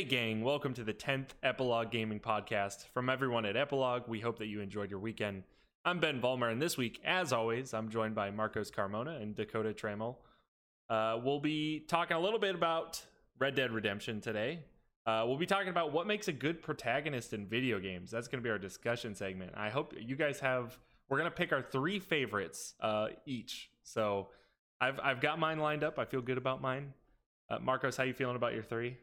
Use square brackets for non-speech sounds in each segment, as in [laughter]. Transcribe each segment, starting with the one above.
Hey, gang, welcome to the 10th Epilogue Gaming Podcast. From everyone at Epilogue, we hope that you enjoyed your weekend. I'm Ben Vollmer, and this week, as always, I'm joined by Marcos Carmona and Dakota Trammell. Uh, we'll be talking a little bit about Red Dead Redemption today. Uh, we'll be talking about what makes a good protagonist in video games. That's going to be our discussion segment. I hope you guys have. We're going to pick our three favorites uh, each. So I've I've got mine lined up. I feel good about mine. Uh, Marcos, how you feeling about your three?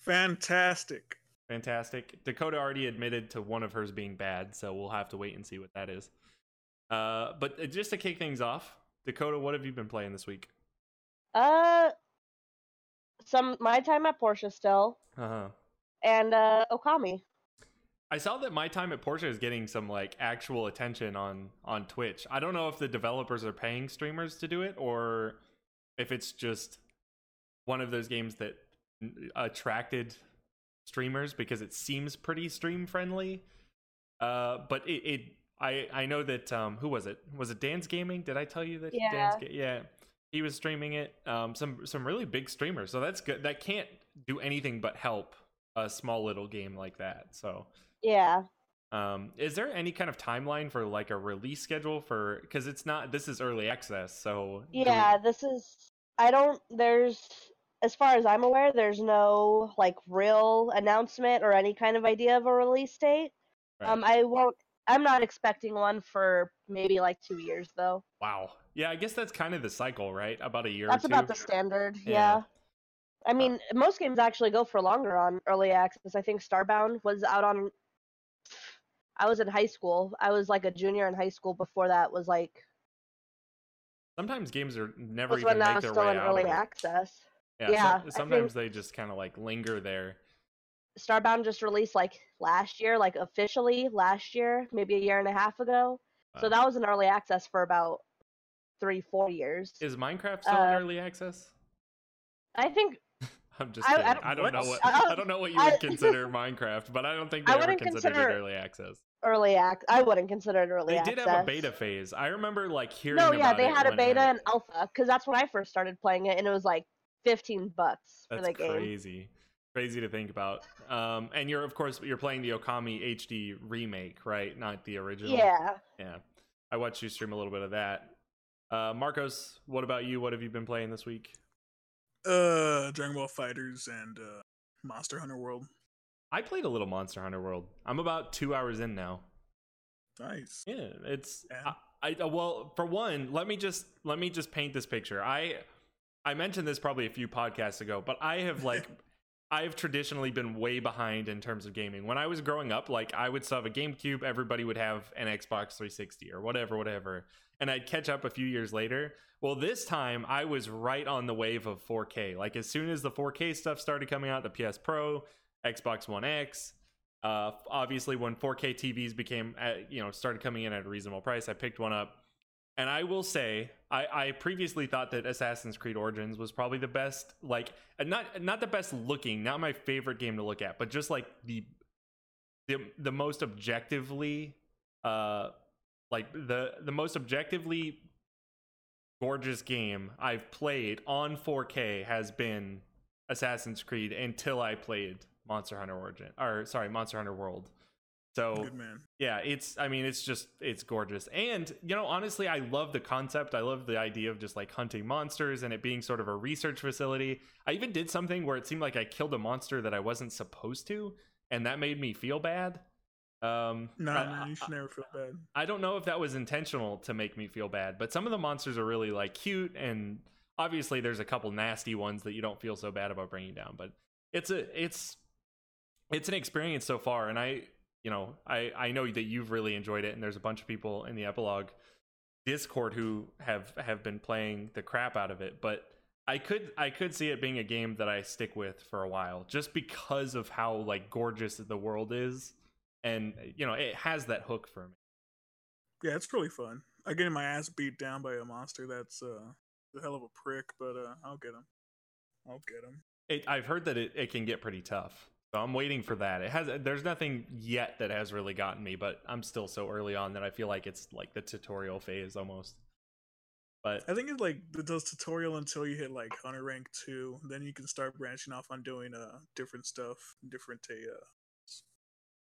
Fantastic. Fantastic. Dakota already admitted to one of hers being bad, so we'll have to wait and see what that is. Uh, but uh, just to kick things off, Dakota, what have you been playing this week? Uh, some my time at Portia still, Uh huh. and uh, Okami. I saw that my time at Portia is getting some like actual attention on on Twitch. I don't know if the developers are paying streamers to do it or if it's just one of those games that n- attracted streamers because it seems pretty stream friendly. Uh, but it, it I I know that um who was it? Was it Dan's Gaming? Did I tell you that Yeah. Dan's yeah. He was streaming it. Um some some really big streamers. So that's good. That can't do anything but help a small little game like that. So Yeah. um, is there any kind of timeline for like a release schedule for? Because it's not. This is early access, so do we- Yeah, this is. I don't. There's, as far as I'm aware, there's no like real announcement or any kind of idea of a release date. right. Um, I won't. I'm not expecting one for maybe like two years though. wow. Yeah, I guess that's kind of the cycle, right? About a year. That's or two. about the standard. Yeah. Yeah. I mean, most games actually go for longer on early access. I think Starbound was out on. I was in high school. I was like a junior in high school before that was like Sometimes games are never was even when that make was their still way in out. early access. Yeah. Yeah, I sometimes they just kind of like linger there. Starbound just released like last year, like officially last year, maybe a year and a half ago. So that was in early access for about three, four years. Is Minecraft still in Uh, early access? I think [laughs] I'm just I- I kidding. I, don't- don't know what? I- I don't know what [laughs] you would consider [laughs] Minecraft, but I don't think they I ever considered it consider- early access. early act. I wouldn't consider it early They access. did have a beta phase. I remember like hearing. No, yeah, they it had a beta and alpha because that's when I first started playing it, and it was like fifteen bucks for That's the game. crazy. Crazy to think about. Um, and you're of course you're playing the Okami HD remake, right? Not the original. Yeah. Yeah. I watched you stream a little bit of that. Uh, Marcos, what about you? What have you been playing this week? Uh, Dragon Ball FighterZ and uh, Monster Hunter World. I played a little Monster Hunter World. I'm about two hours in now. Nice. Yeah, it's Yeah. I, I well for one, let me just let me just paint this picture. I I mentioned this probably a few podcasts ago, but I have like [laughs] I've traditionally been way behind in terms of gaming. When I was growing up, like I would still have a GameCube, everybody would have an Xbox 360 or whatever, whatever. And I'd catch up a few years later. Well, this time I was right on the wave of 4K. Like as soon as the 4K stuff started coming out, the PS Pro, Xbox One X, uh, obviously when 4K TVs became, at, you know, started coming in at a reasonable price, I picked one up. And I will say, I, I previously thought that Assassin's Creed Origins was probably the best, like not not the best looking, not my favorite game to look at, but just like the the the most objectively, uh, like the the most objectively gorgeous game I've played on 4K has been Assassin's Creed until I played Monster Hunter Origin, or sorry, Monster Hunter World. So yeah it's i mean it's just it's gorgeous. And you know honestly i love the concept. I love the idea of just like hunting monsters and it being sort of a research facility. I even did something where it seemed like i killed a monster that i wasn't supposed to and that made me feel bad. Um No, I, no, you should never feel bad. I don't know if that was intentional to make me feel bad but some of the monsters are really like cute and obviously there's a couple nasty ones that you don't feel so bad about bringing down but it's a it's it's an experience so far and i you know i i know that you've really enjoyed it and there's a bunch of people in the epilogue discord who have have been playing the crap out of it but i could i could see it being a game that i stick with for a while just because of how like gorgeous the world is and you know it has that hook for me Yeah, it's really fun. I get my ass beat down by a monster that's uh a hell of a prick, but uh I'll get him. I'll get him. it, i've heard that it, it can get pretty tough so i'm waiting for that it has there's nothing yet that has really gotten me but i'm still so early on that i feel like it's like the tutorial phase almost But I think it like it does tutorial until you hit like hunter rank two. Then you can start branching off on doing uh different stuff, different uh.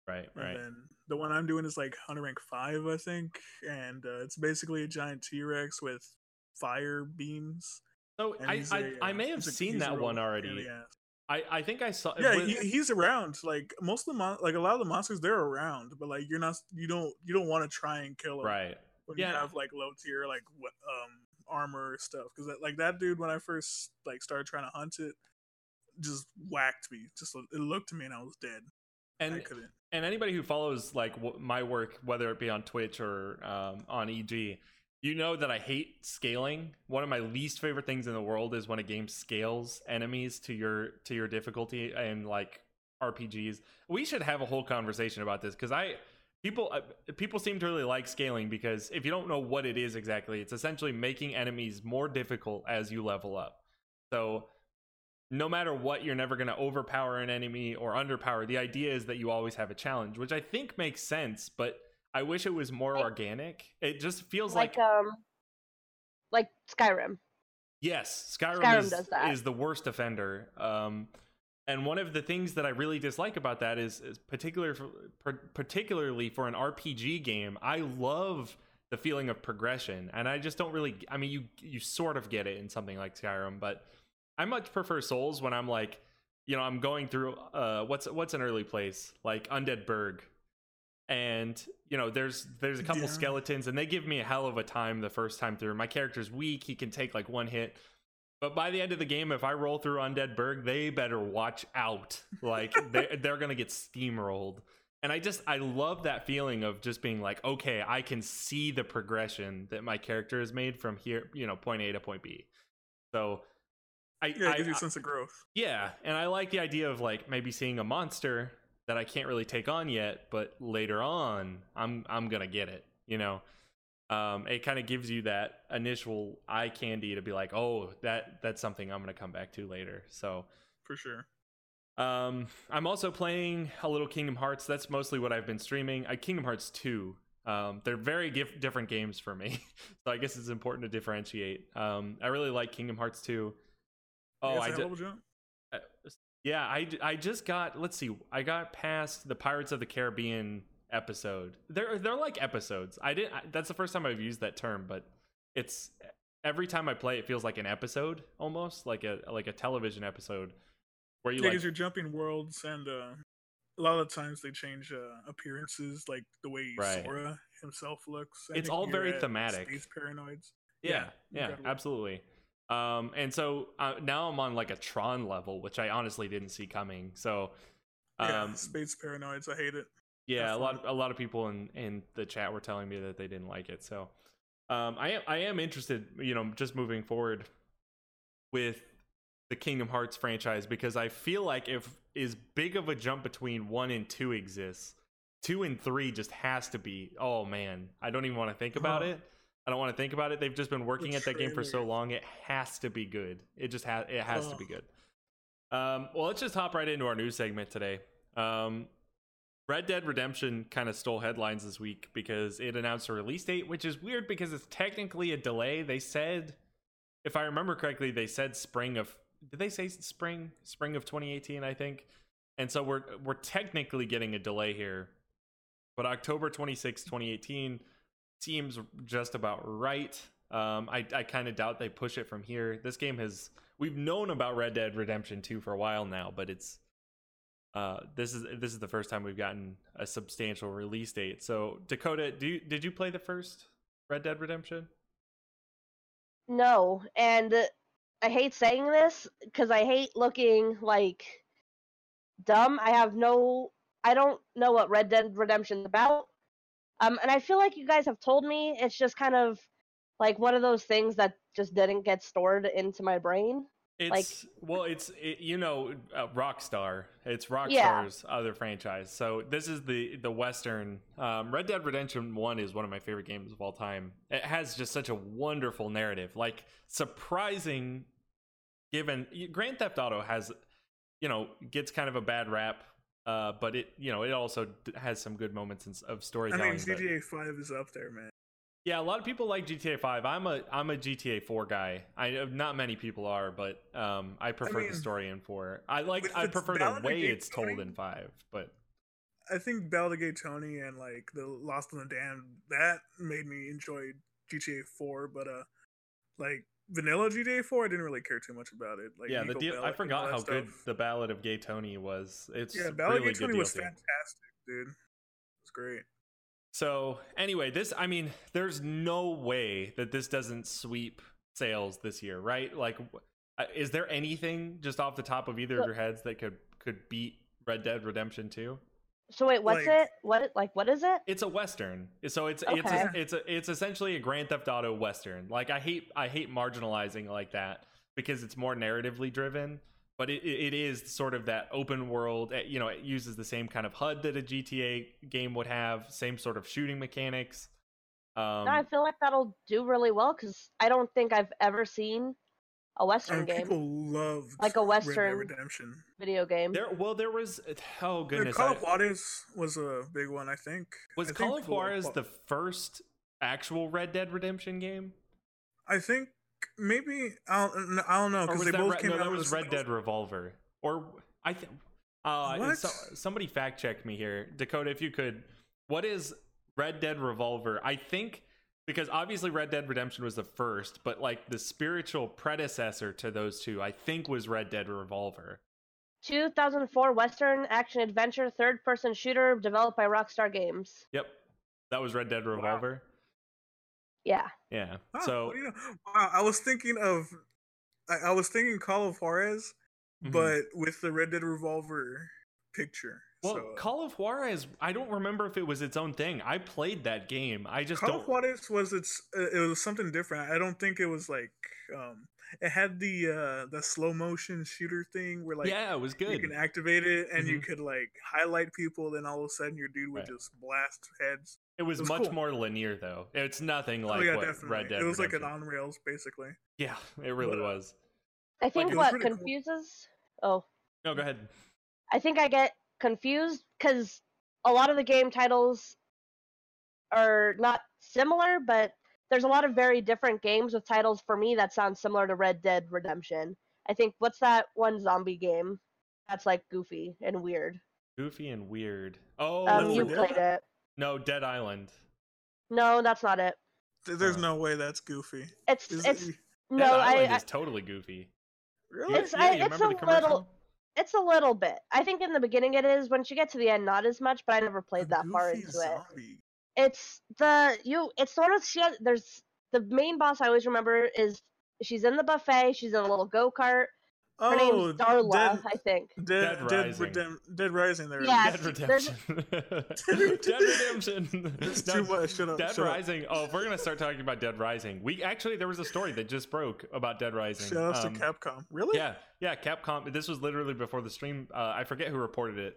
right, And right. then the one I'm doing is like hunter rank five, I think, and uh, it's basically a giant T Rex with fire beams. So And I, he's I, a, I uh, may have seen that one already. I, I think I saw. Yeah, was- he, he's around. Like most of the mon- like a lot of the monsters, they're around, but like you're not, you don't, you don't want to try and kill them right. when Yeah. you have like low tier like um armor stuff. Because like that dude, when I first like started trying to hunt it, just whacked me. Just it looked to me and I was dead. I And couldn't. and anybody who follows like w- my work, whether it be on Twitch or um, on EG, you know that I hate scaling. One of my least favorite things in the world is when a game scales enemies to your to your difficulty and like RPGs. We should have a whole conversation about this because I people uh, people seem to really like scaling because if you don't know what it is exactly, it's essentially making enemies more difficult as you level up. So no matter what, you're never going to overpower an enemy or underpower. The idea is that you always have a challenge, which I think makes sense, but I wish it was more Like- organic. It just feels like, like, um, like Skyrim. yes, Skyrim, Skyrim is, does that. is the worst offender. Um, and one of the things that I really dislike about that is, is particular for, particularly for an RPG game, I love the feeling of progression, and I just don't really. I mean, you you sort of get it in something like Skyrim, but I much prefer Souls when I'm like, you know, I'm going through uh, what's what's an early place like Undead Burg, and you know, there's there's a couple Yeah. skeletons, and they give me a hell of a time the first time through. My character's weak; he can take like one hit. But by the end of the game, if I roll through Undead Burg, they better watch out. Like [laughs] they're, they're gonna get steamrolled. And I just I love that feeling of just being like, okay, I can see the progression that my character has made from here, you know, point A to point B. So I, Yeah, I it gives you a sense of growth. yeah, and I like the idea of like maybe seeing a monster that I can't really take on yet, but later on I'm I'm gonna get it. You know, um, it kind of gives you that initial eye candy to be like, oh, that that's something I'm gonna come back to later. So For sure. um, I'm also playing a little Kingdom Hearts. That's mostly what I've been streaming. I Kingdom Hearts 2. Um, they're very gif- different games for me, [laughs] so I guess it's important to differentiate. Um, I really like Kingdom Hearts 2. Oh, I a I hell did. of a jump. Uh, yeah, I, I just got let's see, I got past the Pirates of the Caribbean episode. They're they're like episodes. I didn't. I, that's the first time I've used that term, but it's every time I play, it feels like an episode almost like a like a television episode where you yeah, like you're jumping worlds, and uh, a lot of the times they change uh, appearances, like the way Right. Sora himself looks. I It's all very thematic. Space paranoids. yeah yeah, yeah, absolutely. Um, and so uh, now I'm on like a Tron level, which I honestly didn't see coming. So Yeah, um, space paranoids. I hate it. yeah a lot a lot of people in in the chat were telling me that they didn't like it so um i am i am interested you know just moving forward with the kingdom hearts franchise because i feel like if as big of a jump between one and two exists two and three just has to be oh man i don't even want to think about Huh. it i don't want to think about it they've just been working The at that game for so long it has to be good it just has it has to be good um well let's just hop right into our news segment today um Red Dead Redemption kind of stole headlines this week because it announced a release date, which is weird because it's technically a delay. They said, if I remember correctly, they said spring of did they say spring? Spring of 2018, I think. And so we're we're technically getting a delay here. But October 26, 2018 seems just about right. Um, I, I kind of doubt they push it from here. This game has we've known about Red Dead Redemption 2 for a while now, but it's uh, this is this is the first time we've gotten a substantial release date. So Dakota, do you, did you play the first Red Dead Redemption? No, and I hate saying this because I hate looking like dumb. I have no, I don't know what Red Dead Redemption's about. Um, and I feel like you guys have told me. It's just kind of like one of those things that just didn't get stored into my brain. It's Like- well, it's it, you know uh, Rockstar. It's Rockstar's Yeah. other franchise. So this is the the Western. Um, Red Dead Redemption One is one of my favorite games of all time. It has just such a wonderful narrative, like surprising. Given Grand Theft Auto has, you know, gets kind of a bad rap, uh, but it you know it also has some good moments in, of I storytelling. mean, but- GTA Five is up there, man. Yeah, a lot of people like GTA 5. I'm a I'm a GTA 4 guy. I know not many people are, but um, I prefer mean, the story in 4. I like I prefer the way it's told in 5, but I think Gay Tony and like the Lost in the Dam that made me enjoy GTA 4, but uh, like vanilla GTA 4, I didn't really care too much about it. Like yeah, the deal, I forgot that how good the Ballad of Gay Tony was. It's Yeah, Ballad really of Gay Tony was fantastic, dude. It was great. So anyway, this I mean, there's no way that this doesn't sweep sales this year, right? Like, uh, is there anything just off the top of either of your heads that could could beat Red Dead Redemption 2? So wait, what's Like- it? What like what is it? It's a western, so it's it's Okay. a, it's a, it's essentially a Grand Theft Auto western. Like I hate I hate marginalizing like that because it's more narratively driven, but it it is sort of that open world. You know, it uses the same kind of HUD that a GTA game would have, same sort of shooting mechanics. Um, I feel like that'll do really well because I don't think I've ever seen a Western And game, people loved Like a Red Dead Western Redemption. video game. There, well, there was. Oh The goodness, Call I- of Juarez was a big one, I think. was I Call think of Juarez Wa- the first actual Red Dead Redemption game, I think maybe I don't, I don't know because they both Re- came no? out. That was Red same- Dead Revolver, or I think. Uh, What? so, somebody fact check me here, Dakota, if you could. What is Red Dead Revolver? I think because obviously Red Dead Redemption was the first, but like the spiritual predecessor to those two, I think was Red Dead Revolver. 2004 Western action adventure third person shooter developed by Rockstar Games. Yep, that was Red Dead Revolver. Yeah. Yeah. Huh, so you know? Wow, I was thinking of, I, I was thinking Call of Juarez, mhm. but with the Red Dead Revolver picture. Well, so, Call of Juarez, I don't remember if it was its own thing. I played that game. I just Call don't. of Juarez was its. Uh, it was something different. I don't think it was like. um It had the uh the slow motion shooter thing where like yeah, it was good. you can activate it and you Mhm. could like highlight people, then all of a sudden your dude would Right. just blast heads. It was, it was much cool. more linear though. It's nothing like oh yeah, what definitely. Red Dead it was like an on rails basically. Yeah, it really but, uh, was. I think it was what pretty cool. confuses. Oh, No, go ahead. I think I get confused because a lot of the game titles are not similar, but there's a lot of very different games with titles for me that sound similar to Red Dead Redemption. I think what's that one zombie game that's like goofy and weird? Goofy and weird. Oh, Um, you played it. no, Dead Island. No, that's not it. There's Huh. no way that's goofy. It's Is it's it, no, Dead I, Island I is totally goofy. really? It's- yeah, I- it's remember a the commercial? little- it's a little bit. I think in the beginning it is. Once you get to the end, not as much. But I never played that far into it. it's the you it's sort of she has, there's the main boss i always remember is she's in the buffet she's in a little go-kart her Oh, name's darla Dead, i think Dead, Dead Dead, Rising. Redem- Dead Rising. There. Yeah, Dead Redemption. [laughs] Dead [laughs] Redemption. It's too much. Shut up. Dead shut Rising. Oh, if we're gonna start talking about Dead Rising, we actually there was a story that just broke about Dead Rising. Shout outs Um, to Capcom. Really? Yeah, yeah. Capcom. This was literally before the stream. Uh, I forget who reported it,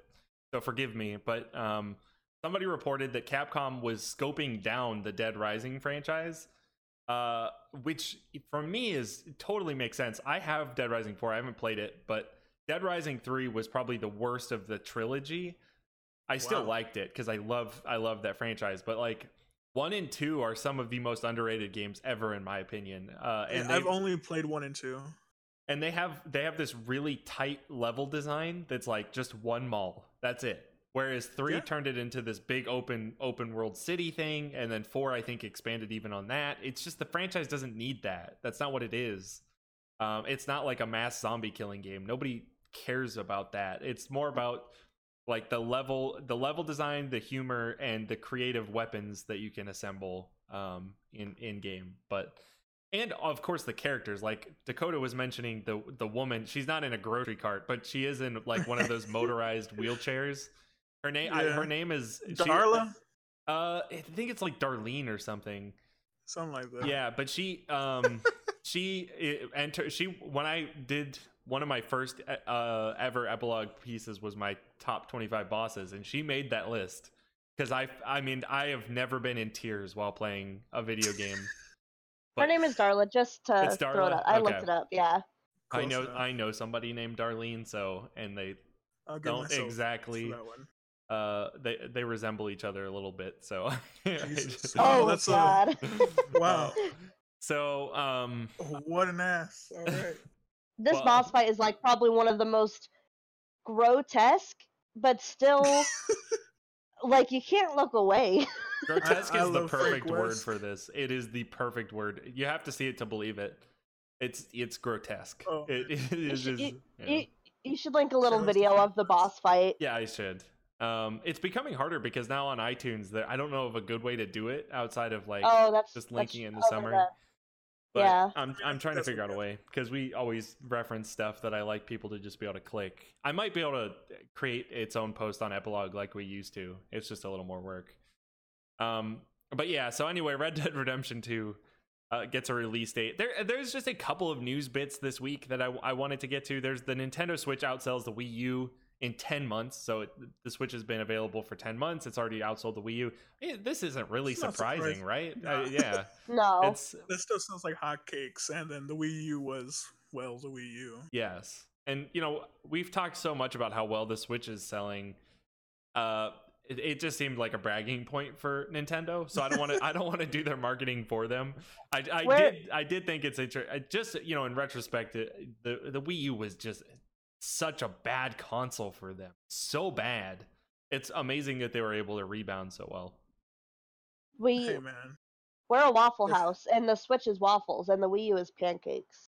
so forgive me. But um, somebody reported that Capcom was scoping down the Dead Rising franchise, uh, which for me is totally makes sense. I have Dead Rising four. I haven't played it, but Dead Rising three was probably the worst of the trilogy. I still liked it because I love I love that franchise, but like. One and two are some of the most underrated games ever, in my opinion. Uh, and Yeah, I've only played one and two. and they have they have this really tight level design that's like just one mall that's it whereas three Yeah. turned it into this big open open world city thing and then four i think expanded even on that. It's just the franchise doesn't need that. That's not what it is. Um, it's not like a mass zombie killing game. Nobody cares about that. It's more about like the level the level design the humor and the creative weapons that you can assemble um, in in game. But and of course the characters. Like dakota was mentioning the the woman. She's not in a grocery cart but she is in like one of those [laughs] motorized wheelchairs her name I, her name is she- Darla, uh i think it's like darlene or something something like that. yeah but she um [laughs] she i- enter she when i did one of my first uh ever epilogue pieces was my top 25 bosses and she made that list because i i mean i have never been in tears while playing a video game [laughs] her name is darla just to It's throw it Darla? out i looked it up yeah I know enough. I know somebody named Darlene, so and they I'll don't exactly for that one. Uh, they they resemble each other a little bit. So, [laughs] just- Oh, Oh, that's a- God. [laughs] Wow. so um, Oh, what an ass. All right. this Well- boss fight is like probably one of the most grotesque, but still [laughs] like you can't look away. grotesque I is the perfect word for this. It is the perfect word. You have to see it to believe it. It's it's grotesque. Oh. It, it is. should- just- you- yeah. You, you should link a little Sure, video do of the boss fight. Yeah, I should. Um, it's becoming harder because now on iTunes, there I don't know of a good way to do it outside of like oh, that's just that's linking in the over summary. the- But Yeah. I'm I'm trying to figure out a way because we always reference stuff that I like people to just be able to click. I might be able to create its own post on Epilogue like we used to. It's just a little more work. Um, but yeah. So anyway, Red Dead Redemption Two uh, gets a release date. There, there's just a couple of news bits this week that I, I wanted to get to. There's the Nintendo Switch outsells the Wii U in 10 months. So it, the Switch has been available for 10 months. It's already outsold the Wii U. This isn't really surprising, surprising. right? Nah. Uh, yeah. [laughs] No. It's That still sounds like hotcakes. And then the Wii U was, well, the Wii U. Yes. And you know, we've talked so much about how well the Switch is selling. Uh it, it just seemed like a bragging point for Nintendo, so I don't want to. I don't want to do their marketing for them. I, I did. I did think it's interesting. Just you know, in retrospect, it, the the Wii U was just such a bad console for them. So bad. It's amazing that they were able to rebound so well. we Hey, man. we're a Waffle Yes. House, and the Switch is waffles, and the Wii U is pancakes.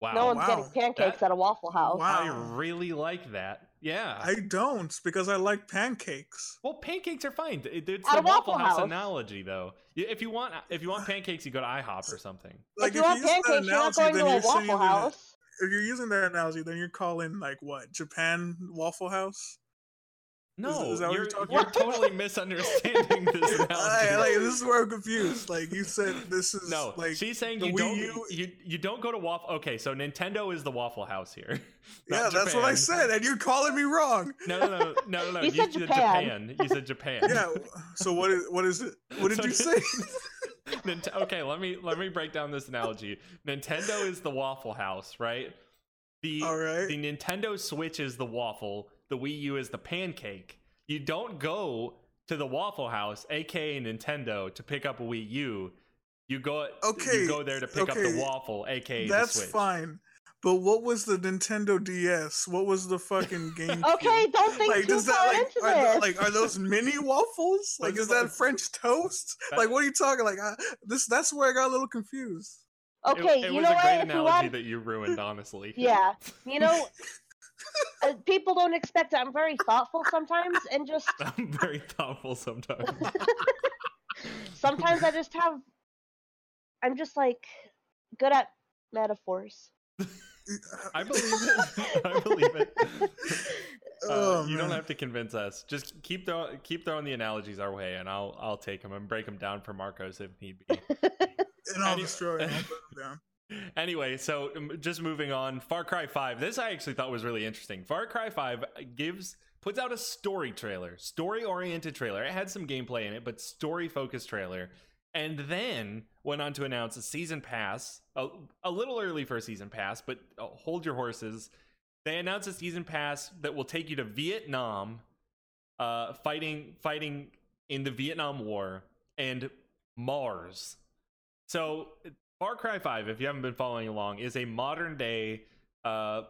Wow. no one's wow. getting pancakes That- at a Waffle House. Wow. I really like that. Yeah. I don't because I like pancakes. Well, pancakes are fine. It's At the a Waffle Waffle House, House. analogy, though. If you want, if you want [sighs] pancakes, you go to IHOP or something. Like, if you want use that pancakes, you're not going to a Waffle that- House. If you're using that analogy, then you're calling like what Japan Waffle House? No, is that you're, you're talking you're [laughs] totally misunderstanding this [laughs] analogy. I, like this is where I'm confused. Like you said, this is no, like she's saying you Wii don't. U- You you don't go to Waffle. Okay, so Nintendo is the Waffle House here. [laughs] yeah, not that's what I said, and you're calling me wrong. No, no, no, no, no. no. You said Japan. You said Japan. Yeah. So what is what is it? What did So you Nin- say? [laughs] Nint- okay, let me let me break down this analogy. Nintendo is the Waffle House, right? The All right. the Nintendo Switch is the waffle. The Wii U is the pancake. You don't go to the Waffle House, aka Nintendo, to pick up a Wii U. You go Okay, You go there to pick up the waffle, aka the That's fine. But what was the Nintendo DS? What was the fucking [laughs] game? Okay, don't think Like too does that far like into are, tho- this. like are those mini waffles? Like is that French toast? Like what are you talking? Like I, this that's where I got a little confused. Okay, it, you was know a great what? If you analogy want, that you ruined, honestly. [laughs] yeah, you know, [laughs] uh, people don't expect it. I'm very thoughtful sometimes, and just I'm very thoughtful sometimes. sometimes I just have. I'm just like good at metaphors. [laughs] [laughs] I believe it. I believe it. Uh, Oh, you don't have to convince us. Just keep throwing keep throwing the analogies our way, and I'll I'll take them and break them down for Marcos if need be. [laughs] and I'll destroy it. I'll put them down. anyway, so um, just moving on, Far Cry 5. This I actually thought was really interesting. Far Cry 5 gives puts out a story trailer, story oriented trailer. It had some gameplay in it, but story focused trailer. And then went on to announce a season pass, a, a little early for a season pass, but uh, hold your horses. They announced a season pass that will take you to Vietnam, uh, fighting fighting in the Vietnam War and Mars. So Far Cry 5, if you haven't been following along, is a modern day uh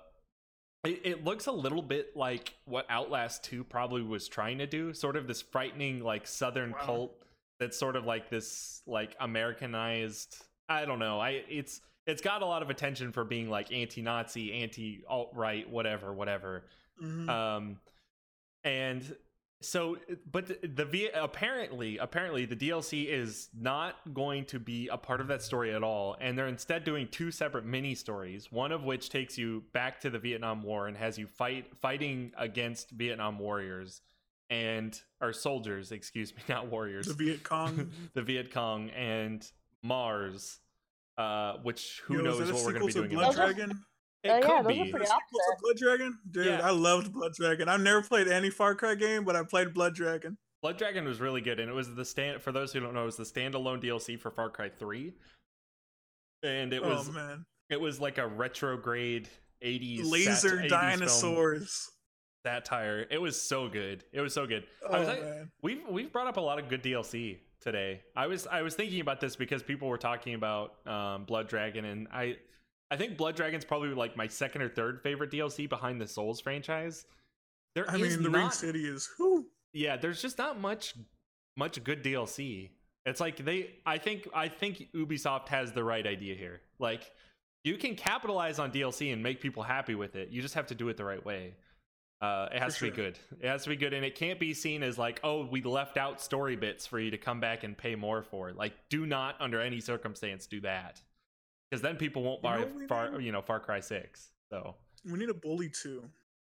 it, it looks a little bit like what Outlast 2 probably was trying to do, sort of this frightening like southern Wow. cult that's sort of like this like Americanized I don't know. I it's it's got a lot of attention for being like anti-Nazi, anti-alt-right, whatever, whatever. Mhm. Um, and so, but the, the V apparently, apparently, the DLC is not going to be a part of that story at all, and they're instead doing two separate mini stories. One of which takes you back to the Vietnam War and has you fight fighting against Vietnam warriors and our soldiers, excuse me, [laughs] not warriors. the Viet Cong. [laughs] the Viet Cong and Mars. Uh, which who Yo, knows is a what we're going sequel to be doing? Blood Dragon? [laughs] It Oh, yeah, could those be. pretty a sequel to Blood Dragon? Dude, Yeah. I loved Blood Dragon. I've never played any Far Cry game, but I played Blood Dragon. Blood Dragon was really good, and it was the stand. For those who don't know, it was the standalone DLC for Far Cry Three, and it was oh man, it was like a retrograde '80s laser sat- 80s dinosaurs. satire. It was so good. It was so good. I Oh was like, man, we've we've brought up a lot of good DLC today. I was I was thinking about this because people were talking about um, Blood Dragon, and I I think Blood Dragon's probably like my second or third favorite DLC behind the Souls franchise. There I is mean, the Ring not- City is who. yeah, there's just not much much good DLC. It's like they I think I think Ubisoft has the right idea here. Like you can capitalize on DLC and make people happy with it. You just have to do it the right way. Uh, it has For to be sure. good. It has to be good, and it can't be seen as like, oh, we left out story bits for you to come back and pay more for. Like, do not under any circumstance do that, because then people won't You know buy Far, need? you know, Far Cry Six. So We need a bully too.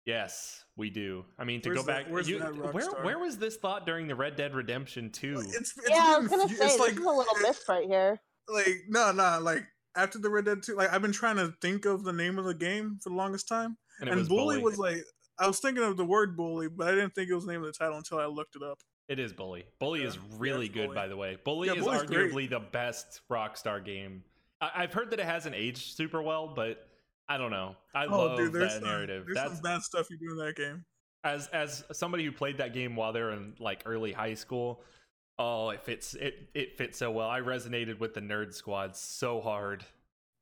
yes, we do. I mean, to go that- back, where's you- where Rockstar? where was this thought during the Red Dead Redemption Two? It's, it's yeah, I was gonna say it's this like is a little missed right here. like no no like after the Red Dead 2, like I've been trying to think of the name of the game for the longest time, and and, bully, was like I was thinking of the word bully, but I didn't think it was the name of the title until I looked it up. It is Bully. Bully Yeah. is really it's good, Bully. by the way. Bully Yeah, is Bully's great. arguably the best Rockstar game. I- I've heard that it hasn't aged super well, but I don't know. I oh, love dude, that some, narrative. There's That's some bad stuff you do in that game. as as somebody who played that game while they were in like early high school. Oh, it fits it it fits so well. I resonated with the nerd squad so hard.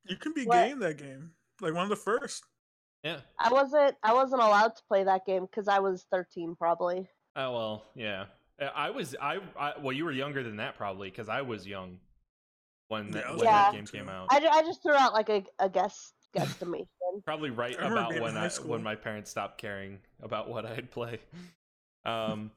You can be What? gay in that game, like one of the first. Yeah. I wasn't I wasn't allowed to play that game because I was 13 probably. Oh well, yeah. Uh, I was I, I well you were younger than that probably because I was young when that, Yeah, I was when that game came out. I, I just threw out like a, a guess guesstimation. [laughs] probably right I about when I school. when my parents stopped caring about what I'd play. [laughs] Um,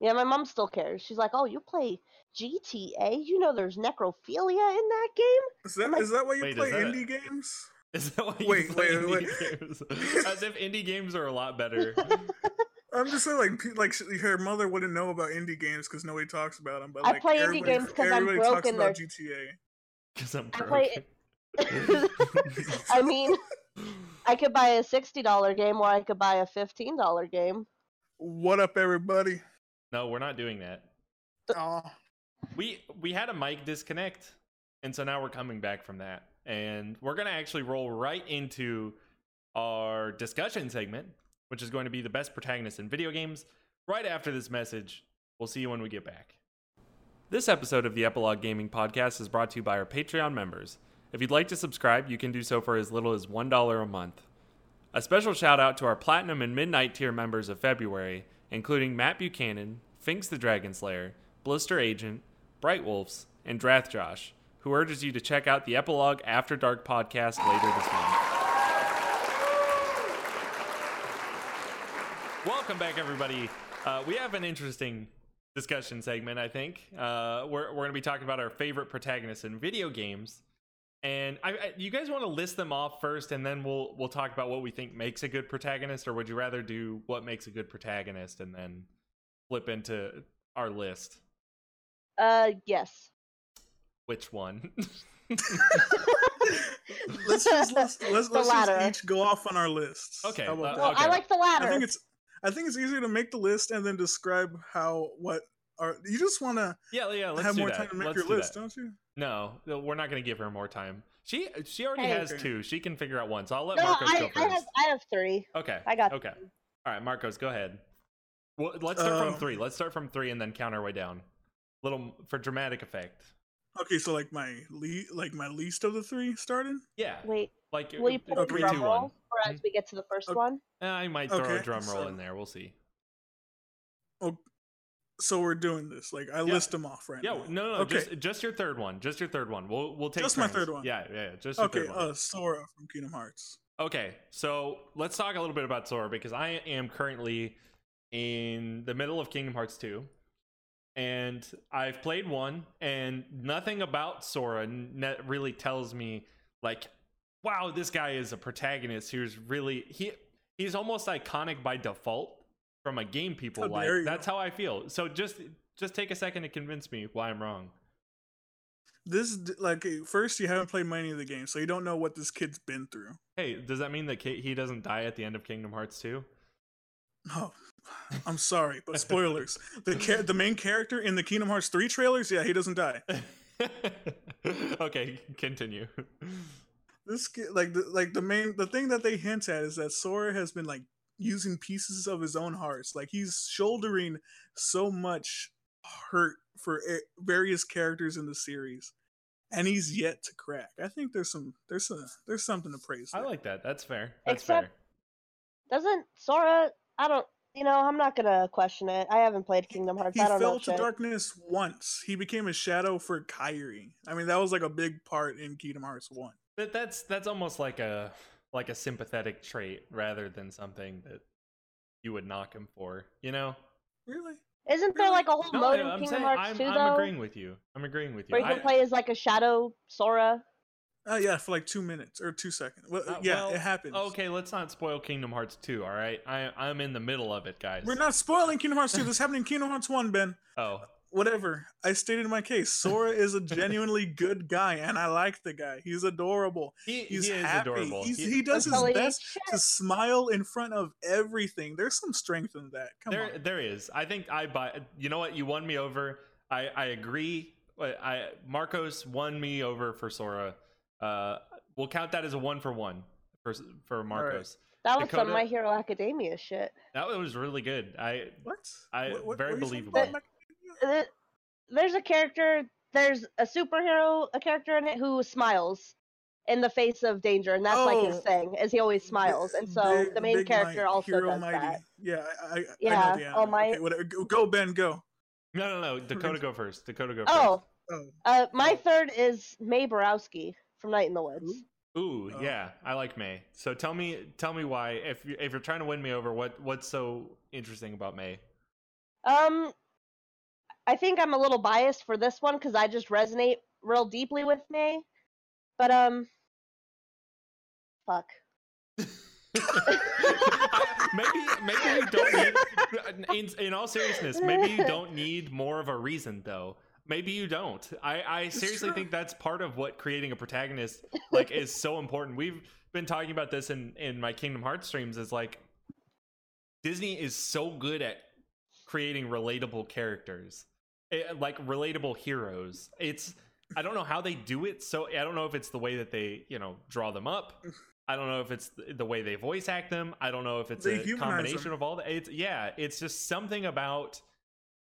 yeah, my mom still cares. She's like, "Oh, you play GTA? You know there's necrophilia in that game?" Is that like- is that why you Wait, is play that- indie games? [laughs] is that why you Wait, play wait, wait. indie games? [laughs] As if indie games are a lot better. [laughs] I'm just saying, like, like her mother wouldn't know about indie games because nobody talks about them. But I like, play indie everybody- games 'cause I'm everybody talks about they're- GTA. Because I'm I play I mean, I could buy a sixty dollar game or I could buy a fifteen dollar game. What up, everybody? no, we're not doing that. Oh. We we had a mic disconnect, and so now we're coming back from that, and we're gonna actually roll right into our discussion segment, which is going to be the best protagonist in video games. Right after this message, we'll see you when we get back. This episode of the Epilogue Gaming Podcast is brought to you by our Patreon members. If you'd like to subscribe, you can do so for as little as $1 a month. A special shout out to our Platinum and Midnight tier members of February, including Matt Buchanan, Finks the Dragon Slayer, Blister Agent, Bright Wolves, and Drath Josh, who urges you to check out the Epilogue After Dark podcast later this month. Welcome back, everybody. Uh, we have an interesting discussion segment, I think. Uh, we're we're going to be talking about our favorite protagonists in video games. And I, I, you guys want to list them off first, and then we'll we'll talk about what we think makes a good protagonist, or would you rather do what makes a good protagonist and then flip into our list? Uh, yes. Which one? [laughs] let's just let's let's, [laughs] The let's just each go off on our lists. Okay, uh, that? Well, I like the latter. I think it's I think it's easier to make the list and then describe how what are you just want to yeah, yeah. Let's have more that. time to make Let's your do list, that. don't you? No, no, we're not going to give her more time. She she already Hey. has Okay. two. She can figure out one. So I'll let no, Marcos go I, first. I have I have three. Okay. I got Okay. All right, Marcos, go ahead. Well, let's start from Uh, three. Let's start from three and then count our way down. Little for dramatic effect. Okay, so like my le- like my least of the three started. Yeah, Wait, like will you put a three, drum two, roll one. for as we get to the first Okay. one? I might throw a drum roll so- in there. We'll see. Oh, So we're doing this. Like I Yeah. list them off right Yeah, now. no, no, no Okay. just just your third one. Just your third one. We'll we'll take Just my third one. Yeah, yeah, yeah, just your Okay, third one. uh, Sora from Kingdom Hearts. Okay, so let's talk a little bit about Sora because I am currently in the middle of Kingdom Hearts 2. And I've played one, and nothing about Sora really tells me, like, wow, this guy is a protagonist who's really. he He's almost iconic by default from a game people How like. That's how I feel. So just just take a second to convince me why I'm wrong. This like first you haven't played many of the games, so you don't know what this kid's been through. Hey, does that mean that he doesn't die at the end of Kingdom Hearts 2? Oh, I'm sorry, but spoilers. the char- the main character in the Kingdom Hearts 3 trailers, yeah, he doesn't die. [laughs] okay, continue. This kid, like the like the main the thing that they hint at is that Sora has been like using pieces of his own hearts. Like he's shouldering so much hurt for a- various characters in the series, and he's yet to crack. I think there's some there's some there's something to praise. I like that. That's fair. That's Except- fair. Doesn't Sora? I don't. You know, I'm not gonna question it. I haven't played Kingdom Hearts. He I don't fell know to shit. darkness once. He became a shadow for Kairi. I mean, that was like a big part in Kingdom Hearts One. But that's that's almost like a like a sympathetic trait rather than something that you would knock him for. You know? Really? Isn't there Really? like a whole No, mode in I'm Kingdom saying Hearts I'm, 2 I'm though, agreeing with you. I'm agreeing with you. where you can I- play as like a shadow Sora? Oh yeah, for like two minutes or two seconds. Well, Uh, yeah, well, it happens. Okay, let's not spoil Kingdom Hearts 2, all right? I I'm in the middle of it, guys. We're not spoiling Kingdom Hearts 2. This happened in Kingdom Hearts 1, Ben. Oh, Whatever. I stated my case. Sora is a genuinely [laughs] good guy, and I like the guy. He's adorable. he, He's he is happy. adorable. He's, He- he does his best shit. to smile in front of everything. There's some strength in that. Come there on. there is. I think I buy. You know what? You won me over. I I agree. I I- Marcos won me over for Sora. Uh, we'll count that as a one for one for for Marcos. That was Dakota- some My Hero Academia shit. That was really good. I What? I- What- what- very what are you saying believable. about Mac- Uh, There's a character. There's a superhero, a character in it who smiles in the face of danger, and that's like his Oh. thing, is he always smiles, and so Big- the main character Might, also does Mighty. that. Yeah, I, I, I Yeah, know the anime. All Might. Okay, whatever. Go, go, Ben, go. no no no. Dakota go first. Dakota go Oh, Oh, uh, my Oh. third is Mae Borowski from Night in the Woods. first. Ooh Oh. yeah, I like Mae. So tell me tell me why. If you if you're trying to win me over, what what's so interesting about Mae? Um, I think I'm a little biased for this one because I just resonate real deeply with Mae. But um, fuck. [laughs] maybe maybe you don't need in, in all seriousness maybe you don't need more of a reason though maybe you don't i i seriously think that's part of what creating a protagonist like is so important we've been talking about this in in my kingdom hearts streams is like disney is so good at creating relatable characters eh, like relatable heroes it's i don't know how they do it so i don't know if it's the way that they you know draw them up I don't know if it's the way they voice act them. I don't know if it's They a combination them. of all that. It's yeah, it's just something about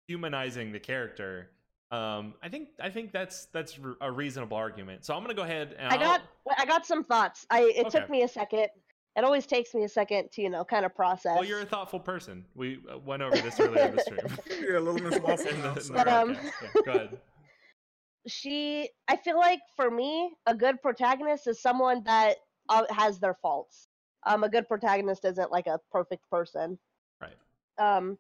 humanizing the character. Um, I think I think that's that's r- a reasonable argument. So I'm gonna go ahead and I I'll- got I got some thoughts. I it Okay. took me a second. It always takes me a second to you know kind of process. Well, you're a thoughtful person. We uh, went over this earlier in the stream. [laughs] [laughs] yeah, Little Miss Waffle. In the- House. in the But, um. Yeah, go ahead. [laughs] she I feel like for me, a good protagonist is someone that uh, has their faults. Um, a good protagonist isn't like a perfect person. Right. Um,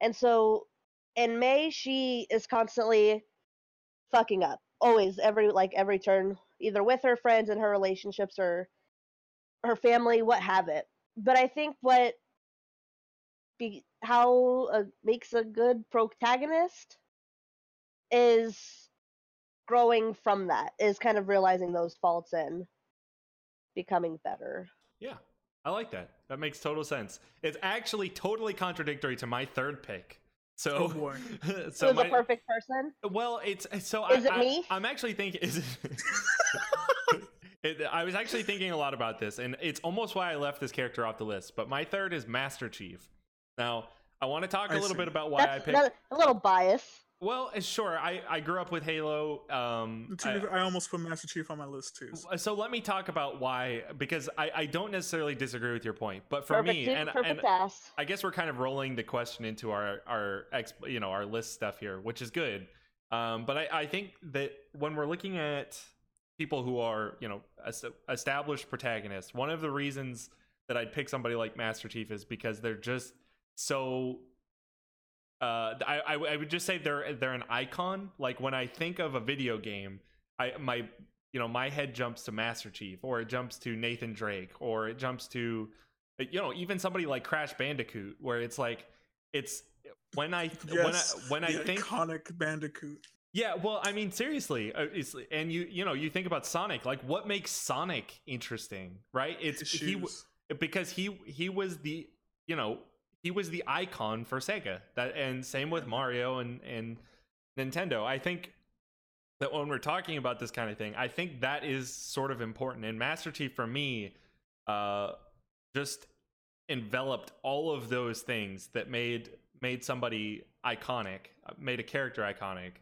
and so in Mae, she is constantly fucking up, always every like every turn, either with her friends and her relationships or her family, what have it. But I think what be how uh, makes a good protagonist is growing from that is kind of realizing those faults and becoming better. Yeah, I like that. That makes total sense. It's actually totally contradictory to my third pick. So, Oh, [laughs] boy. so Who's my, a perfect person? Well, it's so. Is I, it me? I, am actually thinking. Is it, [laughs] it, I was actually thinking a lot about this, and it's almost why I left this character off the list. But my third is Master Chief. Now, I want to talk a I little see. bit about why I picked. another- a little bias. Well, uh, sure. I I grew up with Halo. Um, I- I almost put Master Chief on my list too. so- so let me talk about why, because I, I don't necessarily disagree with your point, but for perfect me, suit, and, and ass. I guess we're kind of rolling the question into our our ex, you know our list stuff here, which is good. Um, but I, I think that when we're looking at people who are you know established protagonists, one of the reasons that I'd pick somebody like Master Chief is because they're just so. Uh, I, I I would just say they're they're an icon. Like when I think of a video game, I my you know my head jumps to Master Chief, or it jumps to Nathan Drake, or it jumps to you know even somebody like crash bandicoot where it's like it's when i Yes, when i when the i think iconic Bandicoot. yeah well i mean seriously uh, and you you know you think about sonic like what makes sonic interesting right it's he because he he was the you know he was the icon for sega. That and same with mario and and nintendo. I think that when we're talking about this kind of thing i think that is sort of important. And master chief for me uh just enveloped all of those things that made made somebody iconic, uh, made a character iconic,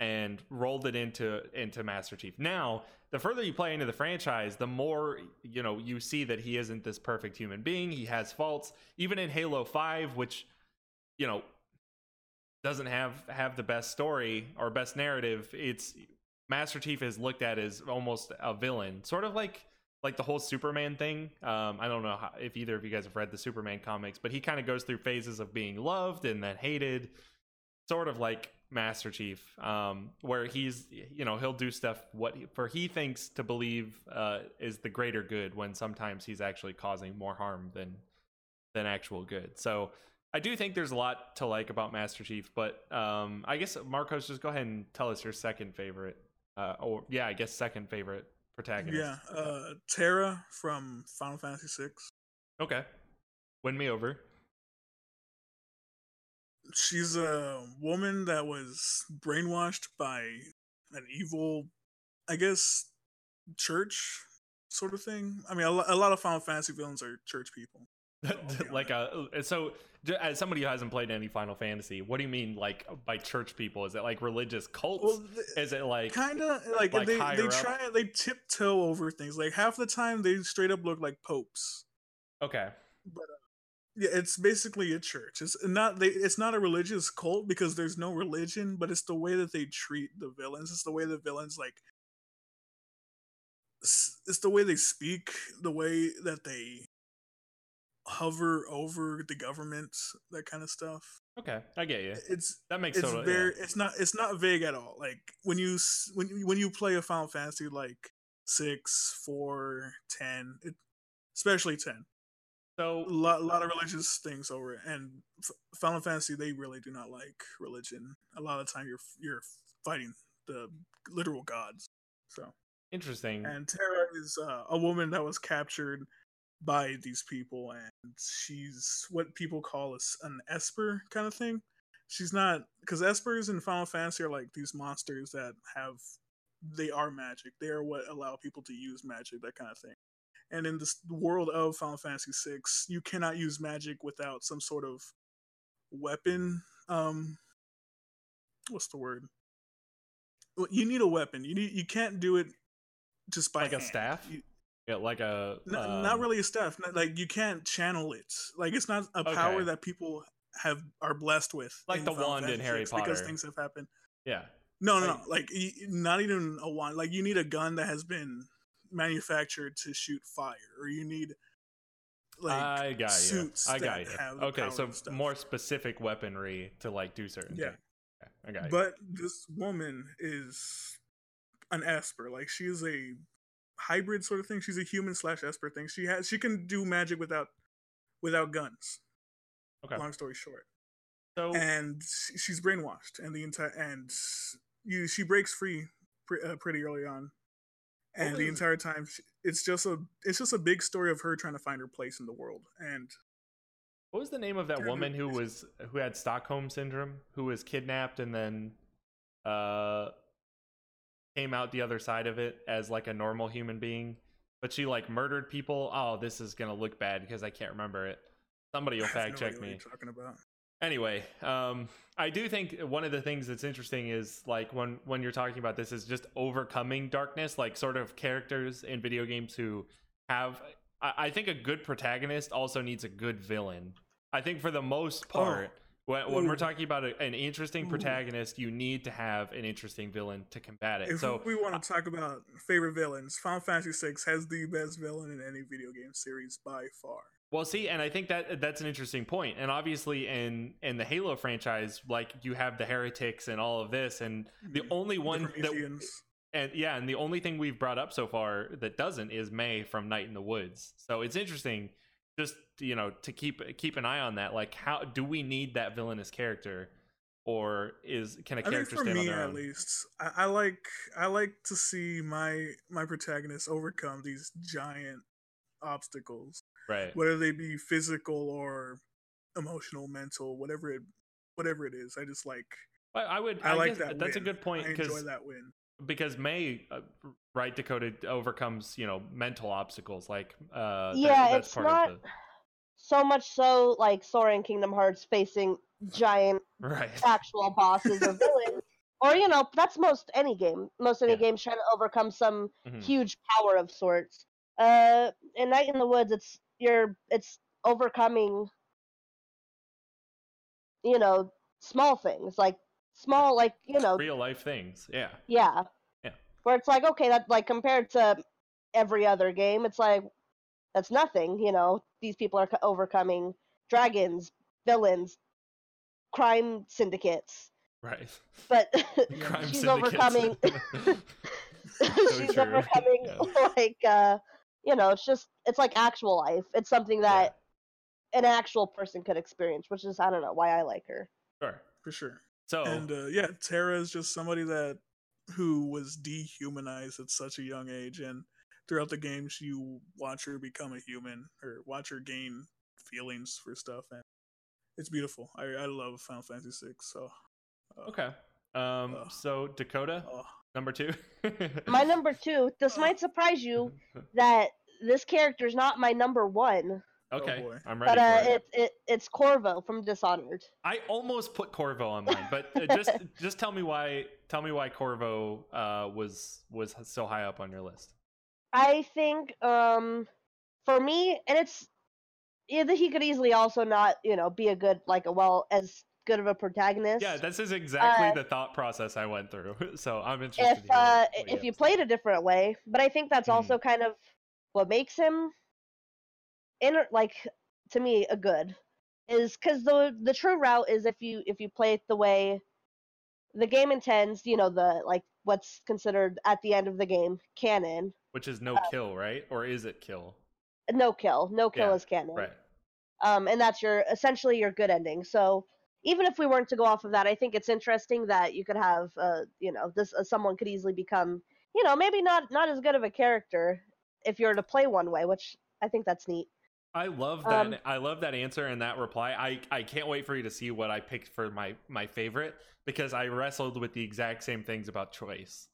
and rolled it into into Master Chief. Now, the further you play into the franchise, the more you know you see that he isn't this perfect human being. He has faults. Even in Halo Five, which you know doesn't have have the best story or best narrative, it's Master Chief is looked at as almost a villain, sort of like like the whole Superman thing. Um, I don't know how, if either of you guys have read the Superman comics, but he kind of goes through phases of being loved and then hated, sort of like Master Chief, um, where he's you know he'll do stuff what he, for he thinks to believe uh, is the greater good when sometimes he's actually causing more harm than than actual good. So I do think there's a lot to like about Master Chief, but um, I guess Marcos, just go ahead and tell us your second favorite, uh, or yeah, I guess second favorite protagonist. Yeah, uh, Terra from Final Fantasy VI. Okay, win me over. She's a woman that was brainwashed by an evil, I guess, church sort of thing. I mean, a, a lot of Final Fantasy villains are church people. [laughs] like a so as somebody who hasn't played any Final Fantasy, what do you mean like by church people? Is it like religious cults? Well, Is it like kind of like, like, they they try up? they tiptoe over things. Like half the time they straight up look like popes. Okay. But uh, yeah, it's basically a church. It's not they. It's not a religious cult because there's no religion, but it's the way that they treat the villains. It's the way the villains like. It's the way they speak, the way that they hover over the government, that kind of stuff. Okay, I get you. It's that makes it's total, very yeah. it's not it's not vague at all. Like when you when you, when you play a Final Fantasy like six, four, ten, it, especially ten. So a lot, a lot of religious things over it, and Final Fantasy they really do not like religion. A lot of the time you're you're fighting the literal gods. So interesting. And Terra is uh, a woman that was captured by these people and she's what people call a, an esper kind of thing she's not because espers in final fantasy are like these monsters that have they are magic they are what allow people to use magic that kind of thing and in this world of final fantasy 6 you cannot use magic without some sort of weapon um what's the word you need a weapon you need you can't do it just by like hand. a staff you, yeah, like a um... not really a staff. Like you can't channel it. Like it's not a okay. power that people have are blessed with. Like the wand in Harry Potter, because things have happened. Yeah. No, no, like, no. Like not even a wand. Like you need a gun that has been manufactured to shoot fire, or you need like I got suits. You. I got you. Okay, so more specific weaponry to like do certain yeah. things. Yeah, I got you. But this woman is an Esper. Like she is a hybrid sort of thing. She's a human slash esper thing. She has she can do magic without without guns. Okay. Long story short. So and she's brainwashed, and the entire and you she breaks free pre- uh, pretty early on, and the entire time she, it's just a it's just a big story of her trying to find her place in the world. And what was the name of that woman who was who had Stockholm syndrome, who was kidnapped and then uh came out the other side of it as like a normal human being, but she like murdered people. Oh, this is gonna look bad because I can't remember it. Somebody will [laughs] fact check me. talking about. Anyway, um, I do think one of the things that's interesting is like when when you're talking about this is just overcoming darkness, like sort of characters in video games who have. I, I think a good protagonist also needs a good villain. I think for the most oh, part. Oh when, when we're talking about a, an interesting protagonist, you need to have an interesting villain to combat it. If so we want to talk about favorite villains, Final Fantasy VI has the best villain in any video game series by far. Well, see, and I think that that's an interesting point. And obviously, in in the Halo franchise, like you have the heretics and all of this, and the mm-hmm. only one that and yeah, and the only thing we've brought up so far that doesn't is Mae from Night in the Woods. So it's interesting just you know to keep keep an eye on that like how do we need that villainous character or is can a character I stand me, on their at own? least I, I, like i like to see my my protagonist overcome these giant obstacles right whether they be physical or emotional mental whatever it whatever it is i just like i, I would i, I like that that's win. a good point because enjoy that win because Mae, uh, right, Dakota overcomes you know mental obstacles like uh, yeah, that, it's not. The... so much so like Sora in Kingdom Hearts facing giant [laughs] Right. actual bosses or villains. [laughs] Or you know, that's most any game. Most any Yeah. games trying to overcome some Mhm. huge power of sorts. Uh, in Night in the Woods, it's you're it's overcoming, you know, small things like small like you know Real life things. Yeah. yeah. Yeah. Where it's like, okay, that like compared to every other game, it's like that's nothing, you know. These people are overcoming dragons, villains, crime syndicates. Right. But [laughs] [laughs] Crime she's overcoming [laughs] she's true. overcoming Yeah. like uh you know, it's just it's like actual life. It's something that an actual person could experience, which is I don't know why I like her. Sure. for sure. So And uh, yeah, Terra is just somebody that who was dehumanized at such a young age, and throughout the games, you watch her become a human or watch her gain feelings for stuff, and it's beautiful. I I love Final Fantasy VI. So uh, okay. Um. uh, So Dakota, oh, number two. My number two, this Oh. might surprise you [laughs] that this character is not my number one, Okay, boy. I'm ready but uh, for it. it, it it's Corvo from Dishonored. I almost put Corvo on mine, but uh, just [laughs] just tell me why. Tell me why Corvo uh, was was so high up on your list. I think um for me, and it's either he could easily also not you know be a good like a well as good of a protagonist. Yeah, this is exactly Uh, the thought process I went through. [laughs] So I'm interested. if uh if you say. played a different way but i think that's Mhm. also kind of what makes him in like to me a good is because the the true route is if you if you play it the way the game intends you know the like what's considered at the end of the game canon which is no kill, right? Or is it kill? no kill no kill Yeah, is canon Right. um and that's your essentially your good ending so even if we weren't to go off of that i think it's interesting that you could have uh you know this uh, someone could easily become you know maybe not not as good of a character if you were to play one way which i think that's neat I love that. Um, I love that answer and that reply. I I can't wait for you to see what I picked for my my favorite because I wrestled with the exact same things about choice.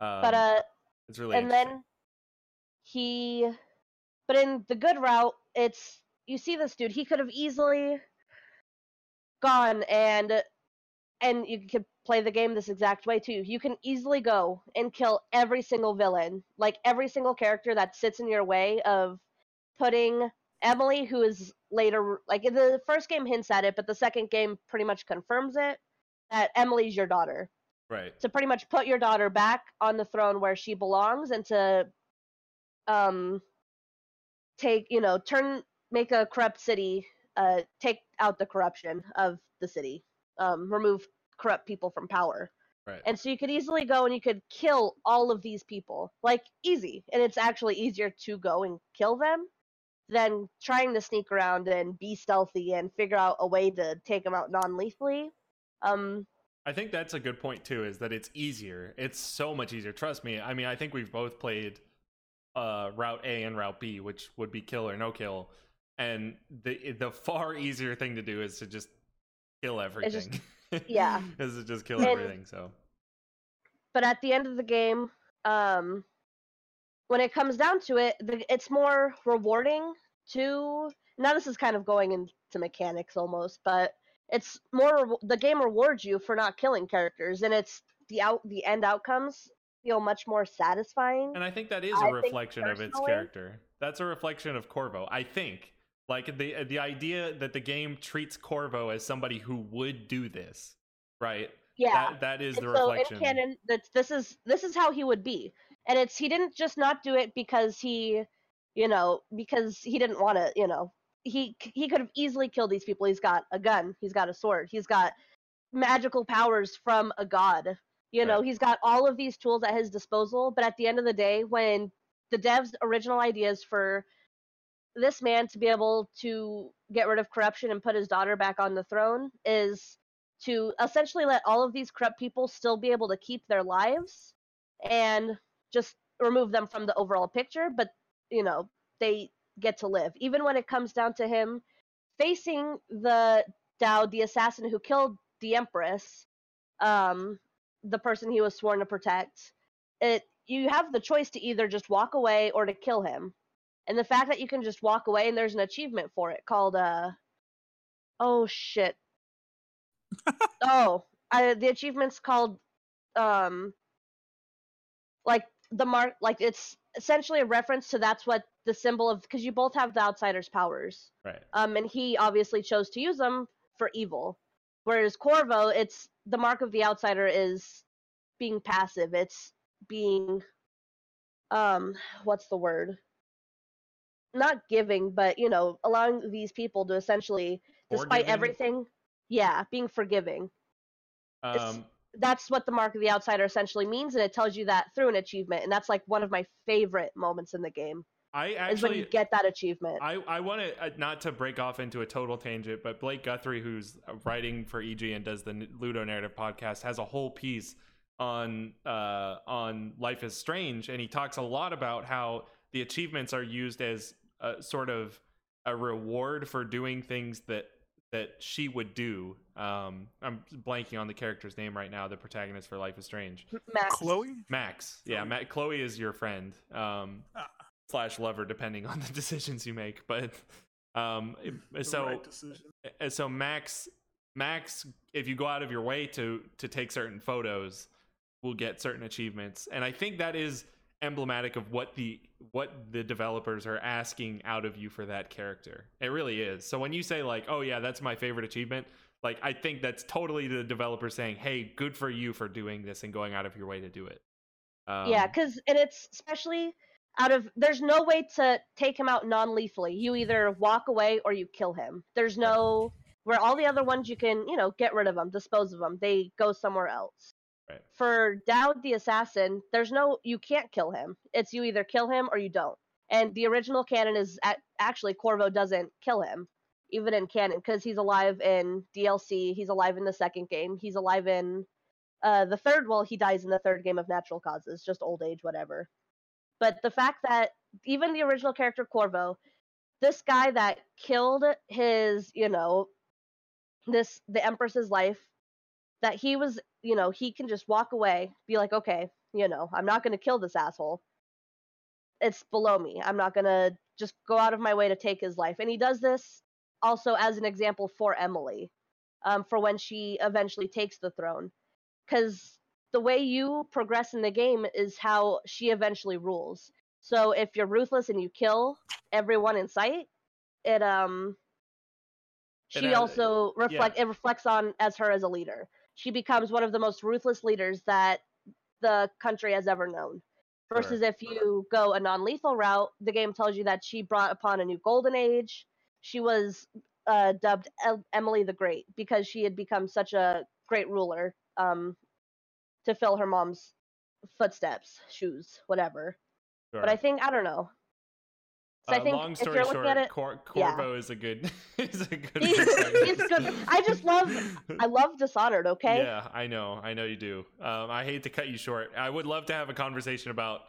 Um, but uh it's really and then he but in the good route it's you see this dude he could have easily gone and and you could play the game this exact way too you can easily go and kill every single villain like every single character that sits in your way of putting emily who is later like the first game hints at it but the second game pretty much confirms it that emily's your daughter right. to pretty much put your daughter back on the throne where she belongs and to um take you know turn make a corrupt city uh take out the corruption of the city um remove corrupt people from power Right. and so you could easily go and you could kill all of these people like easy and it's actually easier to go and kill them than trying to sneak around and be stealthy and figure out a way to take them out non-lethally um I think that's a good point too. Is that it's easier. It's so much easier. Trust me. I mean, I think we've both played uh, Route A and Route B, which would be kill or no kill, and the the far easier thing to do is to just kill It's just- everything. yeah. [laughs] is to just kill And- everything. So but at the end of the game um when it comes down to it the, it's more rewarding to now this is kind of going into mechanics almost but it's more the game rewards you for not killing characters and it's the out the end outcomes feel much more satisfying And I think that is I a think reflection of its character. That's a reflection of Corvo. I think. Like the uh, the idea that the game treats Corvo as somebody who would do this, right? yeah. That that is And the so reflection. in canon that this is this is how he would be. And it's he didn't just not do it because he you know because he didn't want to you know he he could have easily killed these people. He's got a gun. He's got a sword. He's got magical powers from a god. You know Right. he's got all of these tools at his disposal. But at the end of the day when the devs original ideas for this man to be able to get rid of corruption and put his daughter back on the throne is to essentially let all of these corrupt people still be able to keep their lives and just remove them from the overall picture but you know they get to live. Even when it comes down to him facing the Daud, the assassin who killed the empress um the person he was sworn to protect it you have the choice to either just walk away or to kill him And the fact that you can just walk away and there's an achievement for it called uh oh shit. [laughs] oh, I, the achievement's called um like the mark like it's essentially a reference to that's what the symbol of because you both have the outsider's powers. Right. Um and he obviously chose to use them for evil. Whereas Corvo, it's the mark of the outsider is being passive. It's being um what's the word? Not giving, but you know, allowing these people to essentially despite Forgiving? everything, yeah, being forgiving. Um, That's what the mark of the outsider essentially means, and it tells you that through an achievement, and that's like one of my favorite moments in the game I is when actually you get that achievement. I, I want to uh, not to break off into a total tangent, but Blake Guthrie, who's uh, writing for EG and does the Ludo Narrative podcast, has a whole piece on uh, on Life is Strange, and he talks a lot about how the achievements are used as a sort of a reward for doing things that that she would do. Um, I'm blanking on the character's name right now, the protagonist for Life is Strange. Max. Chloe. Max, yeah, Chloe. Matt, Chloe is your friend. Um, Ah. slash lover depending on the [laughs] decisions you make but um so right so max max if you go out of your way to to take certain photos will get certain achievements and i think that is emblematic of what the what the developers are asking out of you for that character it really is so when you say like oh yeah that's my favorite achievement like i think that's totally the developer saying hey good for you for doing this and going out of your way to do it um, yeah, because and it's especially out of there's no way to take him out non-lethally. You either walk away or you kill him. There's no where all the other ones you can you know get rid of them, dispose of them. They go somewhere else. Right. For Daud the assassin, there's no you can't kill him. It's you either kill him or you don't. And the original canon is a- actually Corvo doesn't kill him, even in canon, because he's alive in DLC. He's alive in the second game. He's alive in uh, the third. Well, he dies in the third game of natural causes, just old age, whatever. But the fact that even the original character Corvo, this guy that killed his, you know, this the Empress's life, that he was, you know, he can just walk away, be like, okay, you know, I'm not gonna kill this asshole. It's below me. I'm not gonna just go out of my way to take his life. And he does this also as an example for Emily, um, for when she eventually takes the throne, because the way you progress in the game is how she eventually rules. So if you're ruthless and you kill everyone in sight, it um she has- also reflect it reflects on as her as a leader. She becomes one of the most ruthless leaders that the country has ever known. Sure. Versus if you go a non-lethal route, the game tells you that she brought upon a new golden age. She was uh, dubbed El- Emily the Great because she had become such a great ruler um, to fill her mom's footsteps, shoes, whatever. But. I think I don't know. So Uh, I think long story short, it, Cor- yeah. Corvo is a good [laughs] is a good. [laughs] he's, [laughs] he's good. I just love I love Dishonored. Okay. Yeah, I know, I know you do. Um, I hate to cut you short. I would love to have a conversation about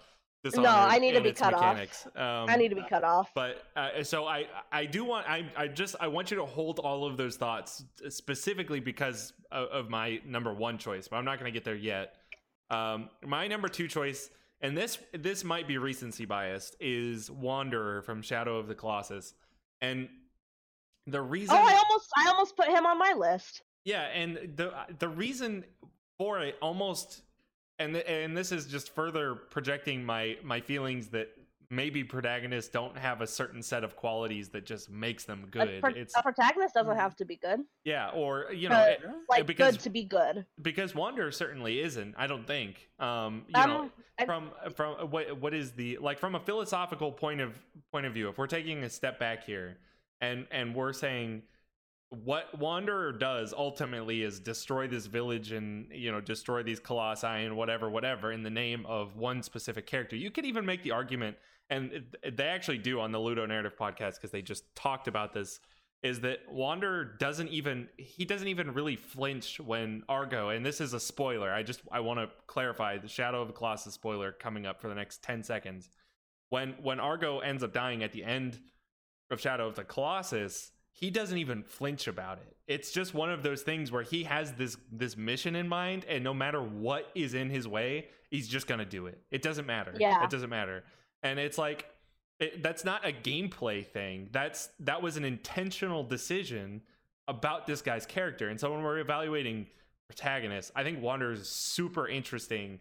this. No, I need to be cut off. mechanics. Um, I need to be cut off. But uh, so I I do want I I just I want you to hold all of those thoughts specifically because of, of my number one choice, but I'm not going to get there yet. Um, my number two choice, and this this might be recency biased, is Wanderer from Shadow of the Colossus, and the reason. oh, I almost I almost put him on my list. Yeah, and the the reason for it almost and and this is just further projecting my my feelings that maybe protagonists don't have a certain set of qualities that just makes them A, good. pro- it's a protagonist doesn't have to be good. yeah, or you know, Uh, it- Like because- good to be good. because Wanderer certainly isn't. I don't think. Um, you know, Um, I- from from what what is the like from a philosophical point of point of view if we're taking a step back here and and we're saying what wanderer does ultimately is destroy this village and you know destroy these colossi and whatever whatever in the name of one specific character you could even make the argument and it- they actually do on the ludo narrative podcast because they just talked about this is that wanderer doesn't even he doesn't even really flinch when Agro and this is a spoiler i just i want to clarify the shadow of the colossus spoiler coming up for the next 10 seconds. When when Agro ends up dying at the end of shadow of the colossus he doesn't even flinch about it. It's just one of those things where he has this this mission in mind and no matter what is in his way he's just gonna do it. It doesn't matter. Yeah. it doesn't matter and it's like it, that's not a gameplay thing. That's that was an intentional decision about this guy's character. And so when we're evaluating protagonists, I think Wander is super interesting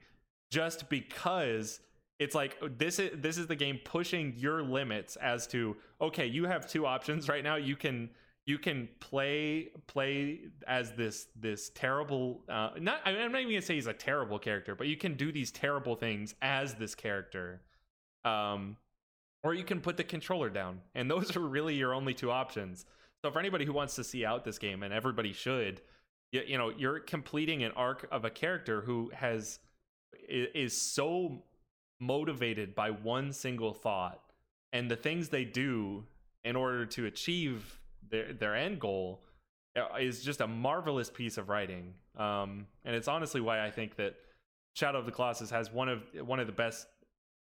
just because it's like this is this is the game pushing your limits as to okay, you have two options right now. You can you can play play as this this terrible uh not I am not even gonna say he's a terrible character but you can do these terrible things as this character um or you can put the controller down and those [laughs] are really your only two options so for anybody who wants to see out this game and everybody should you, you know you're completing an arc of a character who has is so motivated by one single thought and the things they do in order to achieve their their end goal uh, is just a marvelous piece of writing. Um, and it's honestly why I think that Shadow of the Colossus has one of one of the best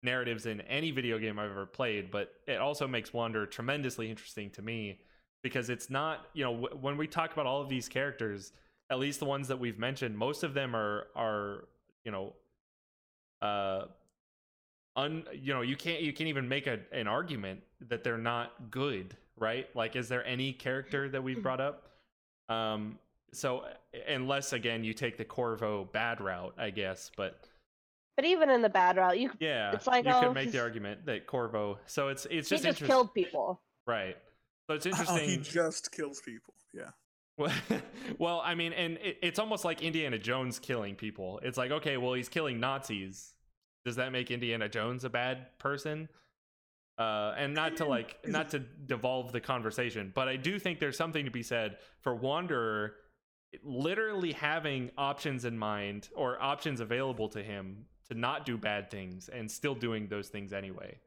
narratives in any video game I've ever played. But it also makes Wander tremendously interesting to me because it's not you know w- when we talk about all of these characters, at least the ones that we've mentioned, most of them are are you know uh un you know you can't you can't even make a, an argument that they're not good right? Like, is there any character that we've brought up? Um, so unless again you take the Corvo bad route, I guess, but but even in the bad route, you yeah, it's like you oh, could make the argument that Corvo. So it's it's just he just killed people, right? So it's [laughs] oh, interesting. he just kills people. Yeah. Well, [laughs] well, I mean, and it, it's almost like Indiana Jones killing people. It's like, okay, well, he's killing Nazis. Does that make Indiana Jones a bad person? uh, and not to like [laughs] not to devolve the conversation, but I do think there's something to be said for Wanderer literally having options in mind or options available to him to not do bad things and still doing those things anyway.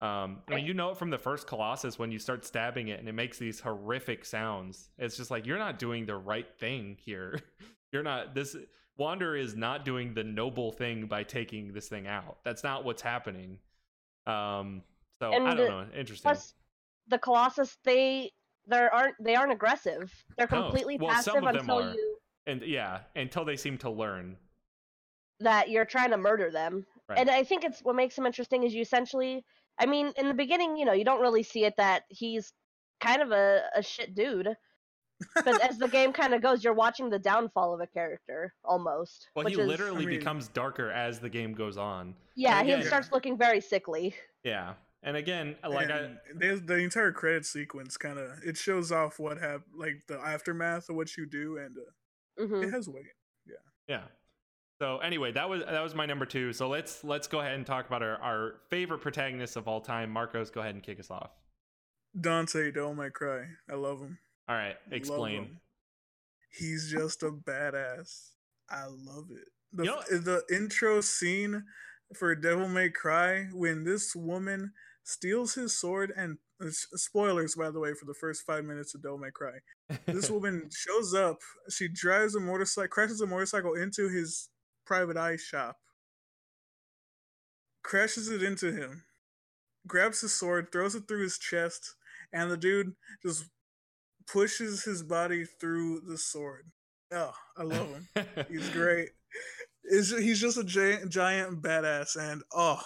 Um, I mean, you know it from the first Colossus when you start stabbing it and it makes these horrific sounds. It's just like you're not doing the right thing here. [laughs] you're not this Wander is not doing the noble thing by taking this thing out. That's not what's happening. Um, so and I don't know. Interesting. Plus, the Colossus they they aren't they aren't aggressive. They're completely well, passive until are. you and yeah until they seem to learn that you're trying to murder them. Right. And I think it's what makes him interesting is you essentially. I mean, in the beginning, you know, you don't really see it that he's kind of a, a shit dude. [laughs] but as the game kind of goes, you're watching the downfall of a character almost. Well, he is, literally I mean, becomes darker as the game goes on. Yeah, again, he starts looking very sickly. Yeah, and again, like and I, there's the entire credit sequence kind of it shows off what have like the aftermath of what you do, and uh, mm-hmm. it has weight. Yeah. Yeah. So anyway, that was that was my number two. So let's let's go ahead and talk about our, our favorite protagonists of all time. Marcos, go ahead and kick us off. Dante, don't make cry. I love him. All right, explain. He's just a badass. I love it. The, you know, the intro scene for Devil May Cry when this woman steals his sword and uh, spoilers by the way for the first five minutes of Devil May Cry. [laughs] This woman shows up. She drives a motorcycle, crashes a motorcycle into his private eye shop, crashes it into him, grabs his sword, throws it through his chest, and the dude just pushes his body through the sword. Oh, I love him. he's great. [laughs] Is he's just a giant, giant badass, and oh,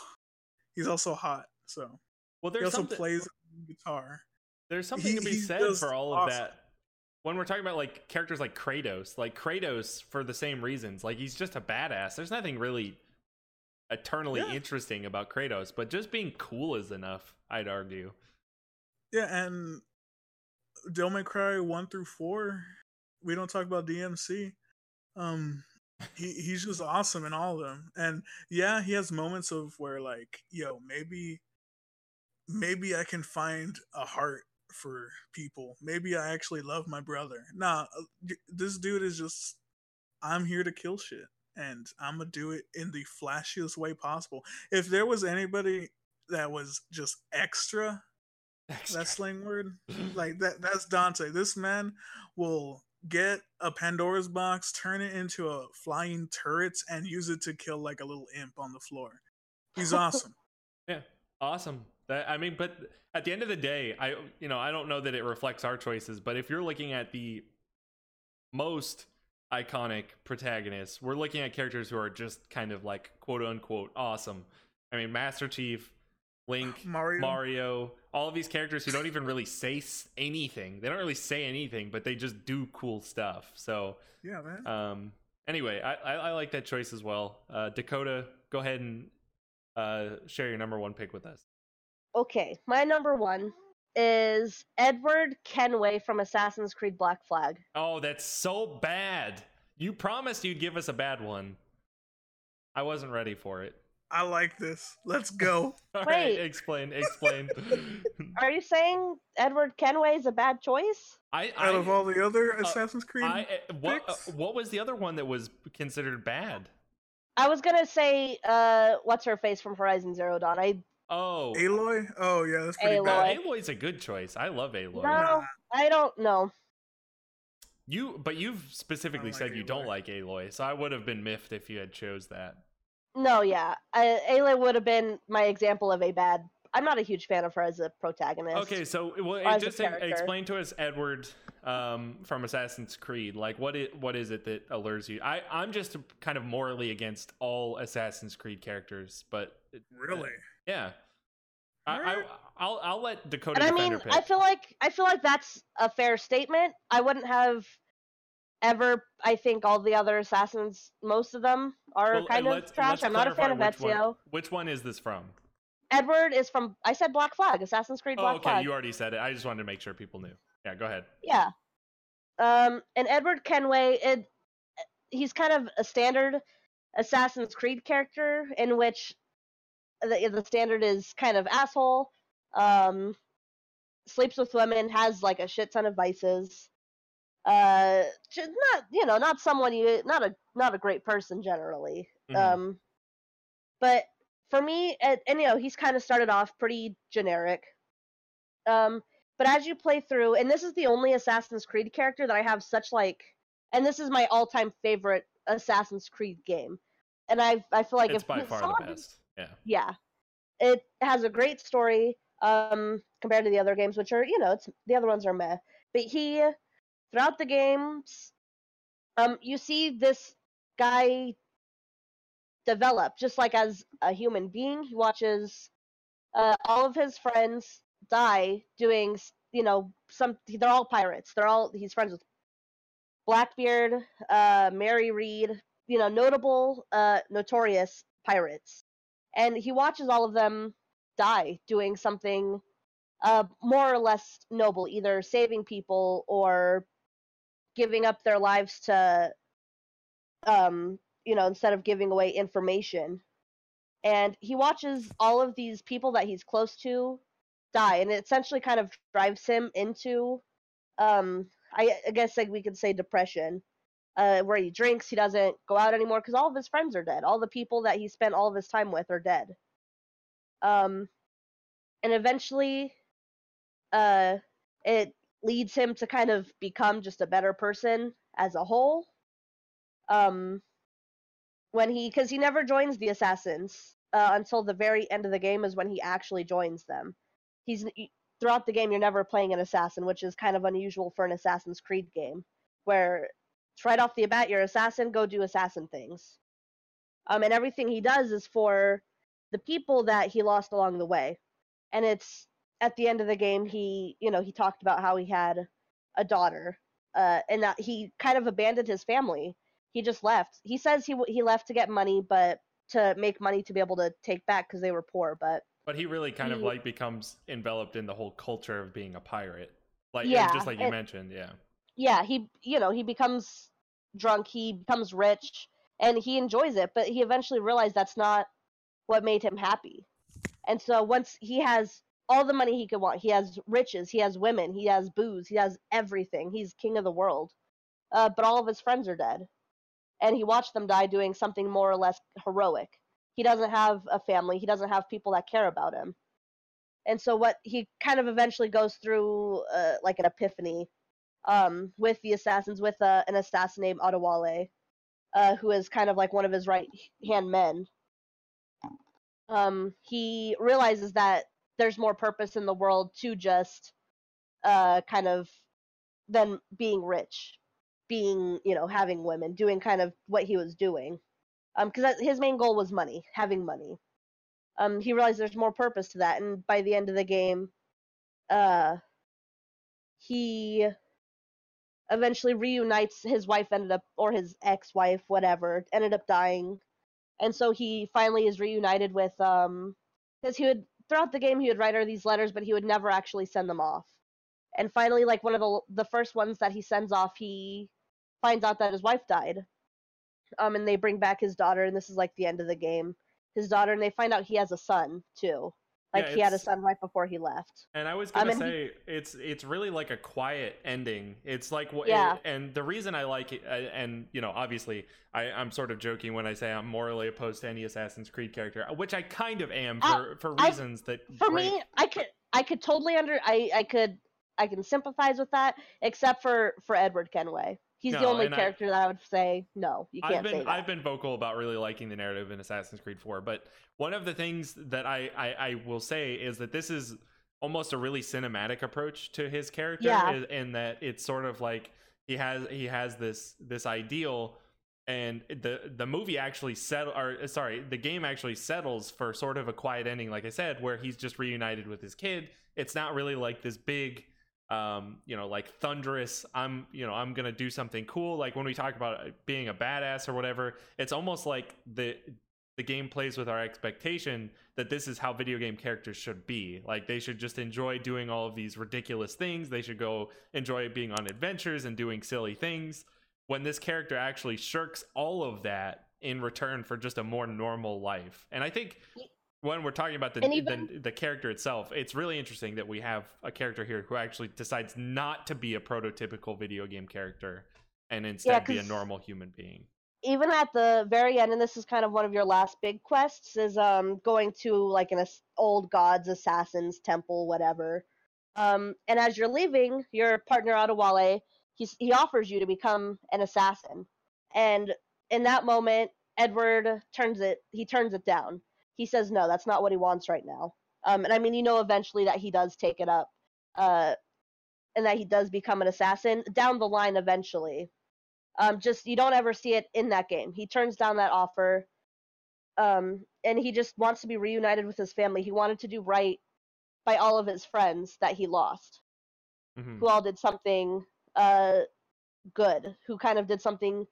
he's also hot. So well, there's he also plays guitar. There's something he, to be said for all of awesome. that. When we're talking about like characters like Kratos, like Kratos for the same reasons, like he's just a badass. There's nothing really eternally yeah. interesting about Kratos, but just being cool is enough, I'd argue. Yeah, and Devil May Cry one through four, we don't talk about DMC. Um, he he's just awesome in all of them, and yeah, he has moments of where like, yo, maybe maybe I can find a heart for people. Maybe I actually love my brother. Nah, uh, this dude is just I'm here to kill shit and I'm gonna do it in the flashiest way possible. If there was anybody that was just extra, extra. that slang word, [laughs] like that that's Dante. This man will get a Pandora's box, turn it into a flying turret, and use it to kill like a little imp on the floor. He's [laughs] awesome. yeah, awesome. That, I mean, but at the end of the day, I you know I don't know that it reflects our choices, but if you're looking at the most iconic protagonists, we're looking at characters who are just kind of like quote unquote awesome. I mean, Master Chief, Link, [sighs] Mario. Mario, all of these characters who don't even really say anything. They don't really say anything, but they just do cool stuff. So, Yeah, man. um, anyway, I, I, I like that choice as well. Uh, Dakota, go ahead and uh, share your number one pick with us. Okay, my number one is Edward Kenway from Assassin's Creed Black Flag. Oh, that's so bad. You promised you'd give us a bad one. I wasn't ready for it. I like this. Let's go. [laughs] All right, Wait. explain, explain. [laughs] Are you saying Edward Kenway is a bad choice? I, Out of all the other Assassin's Creed, I, uh, what, uh, what was the other one that was considered bad? I was gonna say, uh, what's her face from Horizon Zero Dawn. I Oh, Aloy. Oh yeah, that's pretty Aloy. bad. Aloy's a good choice. I love Aloy. no, I don't know. You, but you've specifically like said you don't like Aloy, so I would have been miffed if you had chose that. No, yeah, I, Ayla would have been my example of a bad. I'm not a huge fan of her as a protagonist. Okay, so well, as a just e- explain to us Edward um, from Assassin's Creed. Like, what it what is it that allures you? I I'm just kind of morally against all Assassin's Creed characters, but it- Really? yeah. I, I, I'll I'll let Dakota and I mean, pick. I feel like I feel like that's a fair statement. I wouldn't have ever. I think all the other assassins, most of them, are Well, kind of trash. I'm not a fan of clarify which one- Ezio. Which one is this from? Edward is from. I said Black Flag, Assassin's Creed Oh, Black okay, Flag. you already said it. I just wanted to make sure people knew. Yeah, go ahead. Yeah. Um, and Edward Kenway, it, he's kind of a standard Assassin's Creed character in which the, the standard is kind of asshole, um, sleeps with women, has like a shit ton of vices. Uh, not you know, not someone you, not a not a great person generally. Mhm. Um, but for me, and, and you know, he's kind of started off pretty generic. Um, but as you play through, and this is the only Assassin's Creed character that I have such like, and this is my all-time favorite Assassin's Creed game, and I I feel like it's if by far someone- the best. Yeah. yeah, it has a great story um compared to the other games, which are you know it's the other ones are meh, but he throughout the games, um you see this guy develop just like as a human being. He watches uh, all of his friends die doing you know some they're all pirates. They're all he's friends with blackbeard uh Mary Read you know notable uh notorious pirates. And he watches all of them die doing something uh more or less noble either saving people or giving up their lives to um you know instead of giving away information. And he watches all of these people that he's close to die and it essentially kind of drives him into um i, I guess like we could say depression uh where he drinks he doesn't go out anymore because all of his friends are dead. All the people that he spent all of his time with are dead. Um and eventually uh it leads him to kind of become just a better person as a whole. Um when he because he never joins the assassins uh, until the very end of the game is when he actually joins them he's throughout the game you're never playing an assassin which is kind of unusual for an assassin's creed game where it's right off the bat you're assassin go do assassin things. Um and everything he does is for the people that he lost along the way. And it's at the end of the game he you know he talked about how he had a daughter uh and that he kind of abandoned his family. He just left. He says he he left to get money but to make money to be able to take back because they were poor but But he really kind of like becomes enveloped in the whole culture of being a pirate. Like Yeah, just like you it- mentioned, yeah. yeah he you know he becomes drunk he becomes rich and he enjoys it but he eventually realized that's not what made him happy and so once he has all the money he could want he has riches he has women he has booze he has everything he's king of the world uh, but all of his friends are dead and he watched them die doing something more or less heroic he doesn't have a family he doesn't have people that care about him and so what he kind of eventually goes through uh, like an epiphany um, with the assassins, with uh, an assassin named Adewale, uh, who is kind of like one of his right hand men. Um, he realizes that there's more purpose in the world to just uh, kind of than being rich, being you know having women, doing kind of what he was doing, because his main goal was money, having money. um, he realized there's more purpose to that, and by the end of the game, uh, he eventually reunites. His wife ended up, or his ex-wife, whatever, ended up dying, and so he finally is reunited with um, because he would throughout the game he would write her these letters, but he would never actually send them off. And finally, like one of the the first ones that he sends off, he finds out that his wife died. Um, and they bring back his daughter, and this is like the end of the game. His daughter, and they find out he has a son too. Like Yeah, he had a son right before he left. And I was Um, gonna he- say it's it's really like a quiet ending. It's like what, Yeah. and the reason I like it, uh, and you know, obviously, I, I'm sort of joking when I say I'm morally opposed to any Assassin's Creed character, which I kind of am Uh, for for I- reasons that For break- me, I could I could totally under I I could I can sympathize with that, except for for Edward Kenway. He's the only and I- character that I would say no, you I've can't been say that. I've been vocal about really liking the narrative in Assassin's Creed 4, but one of the things that I, I I will say is that this is almost a really cinematic approach to his character, Yeah. in, in that it's sort of like he has he has this this ideal, and the the movie actually settle or uh, sorry the game actually settles for sort of a quiet ending, like I said, where he's just reunited with his kid. It's not really like this big um you know like thunderous i'm you know i'm gonna do something cool. Like when we talk about uh, being a badass or whatever it's almost like the the game plays with our expectation that this is how video game characters should be. Like they should just enjoy doing all of these ridiculous things. They should go enjoy being on adventures and doing silly things. When this character actually shirks all of that in return for just a more normal life. And i think when we're talking about the, even- the the character itself, it's really interesting that we have a character here who actually decides not to be a prototypical video game character and instead be a normal human being. even at the very end, and this is kind of one of your last big quests, is um going to like an ass- old gods, assassins temple, whatever. Um, and as you're leaving, your partner Adewale, he's, he offers you to become an assassin, and in that moment, Edward turns it. He turns it down. He says no, that's not what he wants right now. Um, and I mean, you know, eventually that he does take it up, uh, and that he does become an assassin down the line eventually um, just you don't ever see it in that game. He turns down that offer, um, and he just wants to be reunited with his family. He wanted to do right by all of his friends that he lost, Mhm. who all did something uh, good, who kind of did something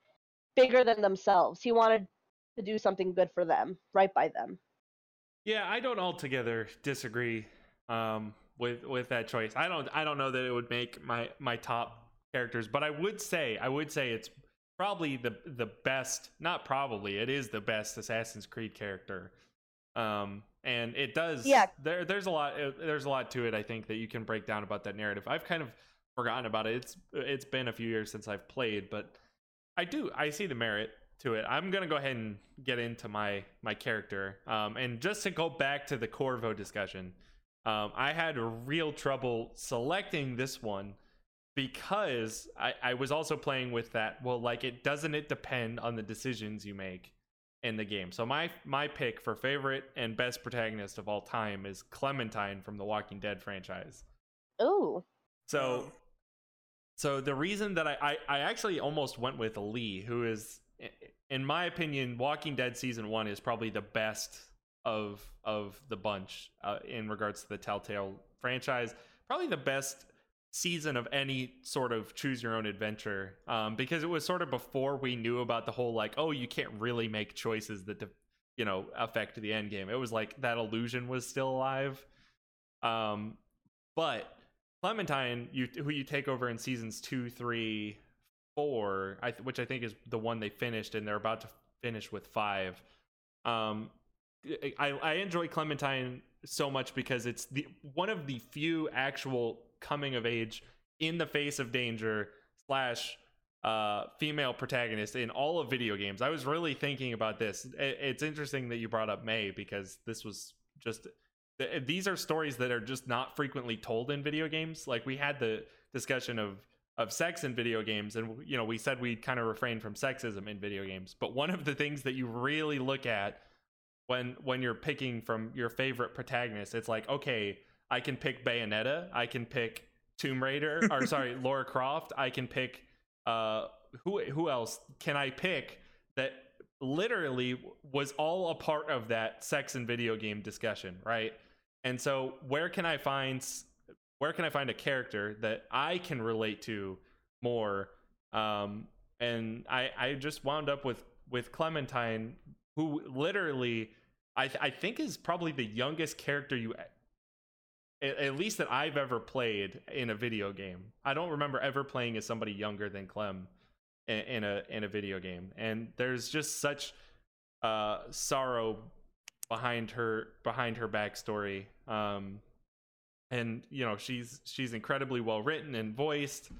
bigger than themselves. He wanted to do something good for them, right by them. Yeah, I don't altogether disagree um, with with that choice. I don't I don't know that it would make my my top characters, but I would say I would say it's probably the the best. Not probably, it is the best Assassin's Creed character. Um, and it does. Yeah. There there's a lot uh, there's a lot to it. I think that you can break down about that narrative. I've kind of forgotten about it. It's it's been a few years since I've played, but I do I see the merit to it. I'm gonna go ahead and get into my my character. Um, and just to go back to the Corvo discussion, um, I had real trouble selecting this one because I, I was also playing with that. Well, like it doesn't it depend on the decisions you make in the game. So my my pick for favorite and best protagonist of all time is Clementine from the Walking Dead franchise. Ooh, So, so the reason that I, I, I actually almost went with Lee, who is, i- in my opinion, Walking Dead season one is probably the best of of the bunch uh, in regards to the Telltale franchise. Probably the best season of any sort of choose your own adventure um, because it was sort of before we knew about the whole like oh you can't really make choices that de- you know affect the end game it was like that illusion was still alive um but Clementine, you who you take over in seasons two, three, four, I, th- which I think is the one they finished, and they're about to finish with five. Um, I I enjoy Clementine so much because it's the one of the few actual coming of age in the face of danger slash uh female protagonist in all of video games. I was really thinking about this. It- It's interesting that you brought up Mae because this was just these are stories that are just not frequently told in video games like we had the discussion of of sex in video games and you know we said we kind of refrain from sexism in video games but one of the things that you really look at when when you're picking from your favorite protagonist it's like okay i can pick bayonetta i can pick tomb raider or [laughs] sorry laura croft i can pick uh who who else can i pick that literally was all a part of that sex and video game discussion, right? And so where can I find where can I find a character that I can relate to more? Um, and I I just wound up with with Clementine, who literally I th- I think is probably the youngest character you at, least that I've ever played in a video game. I don't remember ever playing as somebody younger than Clem in, in a in a video game. And there's just such uh sorrow behind her behind her backstory. Um and you know, she's she's incredibly well written and voiced.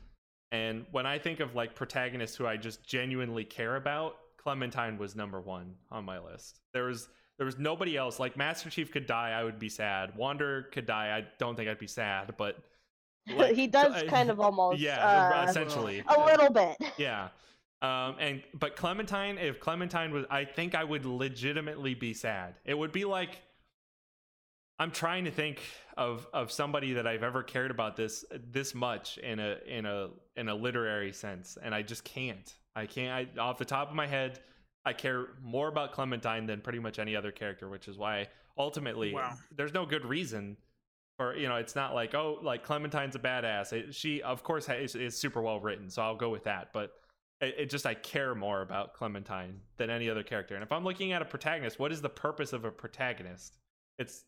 And when I think of like protagonists who I just genuinely care about, Clementine was number 1 on my list. There was there was nobody else. Like Master Chief could die, I would be sad. Wander could die, I don't think I'd be sad, but [laughs] like, he does I- kind of [laughs] almost. yeah, uh, essentially. a little bit. [laughs] Yeah. Um, and but Clementine, if Clementine was, I think I would legitimately be sad. It would be like I'm trying to think of of somebody that I've ever cared about this this much in a in a in a literary sense, and I just can't. I can't. I, off the top of my head, I care more about Clementine than pretty much any other character, which is why ultimately Wow. there's no good reason or you know it's not like oh like clementine's a badass it, she of course is, is super well written so i'll go with that but it, it just i care more about clementine than any other character and if i'm looking at a protagonist what is the purpose of a protagonist it's it,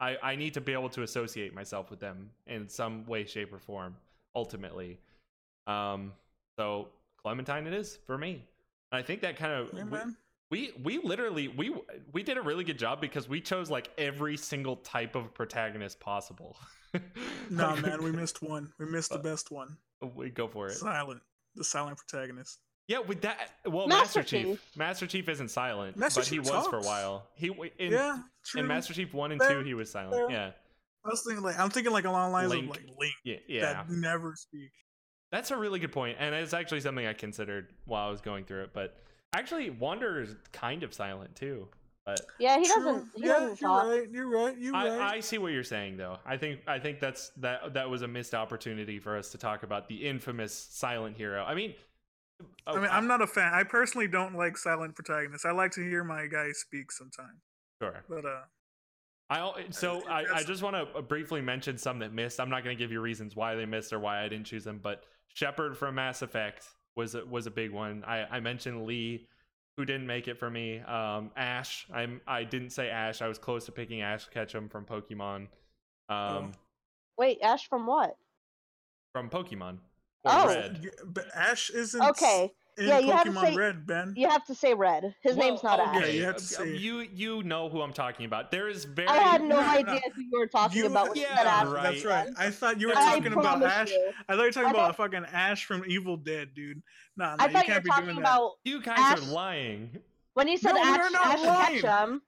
i i need to be able to associate myself with them in some way shape or form ultimately um so clementine it is for me and i think that kind of Hey, we- we we literally we we did a really good job because we chose like every single type of protagonist possible. [laughs] Nah, man, we missed one. We missed the Uh, best one. we go for it. Silent, the silent protagonist. Yeah, with that. Well, Master Master, Chief. Chief. Master Chief isn't silent, Master but he Chief was for a while. He in, yeah, true. in Master Chief one and Fair, two, he was silent. fair. Yeah, I was thinking like I'm thinking like along the lines Link. of like Link yeah, yeah. that never speak. That's a really good point, and it's actually something I considered while I was going through it. But actually, Wander is kind of silent too. But Yeah, he True. doesn't. He yeah, doesn't you're talk. right. You're right. You're right. I, I see what you're saying though. I think I think that's that that was a missed opportunity for us to talk about the infamous silent hero. I mean, I mean, I'm not a fan. I personally don't like silent protagonists. I like to hear my guy speak sometimes. sure. But uh, I al- so I, I just want to briefly mention some that missed. I'm not going to give you reasons why they missed or why I didn't choose them, but Shepard from Mass Effect was a, was a big one. I, I mentioned Lee, who didn't make it for me. Um, Ash, I'm I didn't say Ash. I was close to picking Ash Ketchum from Pokemon. Um, Wait, Ash from what? from Pokemon. Or Oh. Red. but Ash isn't Okay, in Yeah, you have to Pokemon say- Red, Ben. you have to say Red. His Well, name's not okay, Ash. Yeah, you have to say- You you know who I'm talking about. There is very I had no No, [laughs] no, idea who you were talking You- about when you yeah, said Ash. right. That's right. I thought you were I talking about Ash. you. I thought you were talking I about fucking Ash from Evil Dead, dude. Nah, nah I you thought you can't be talking doing that. about you guys Ash- are lying. when you said No, Ash, not Ash lying. Ketchum.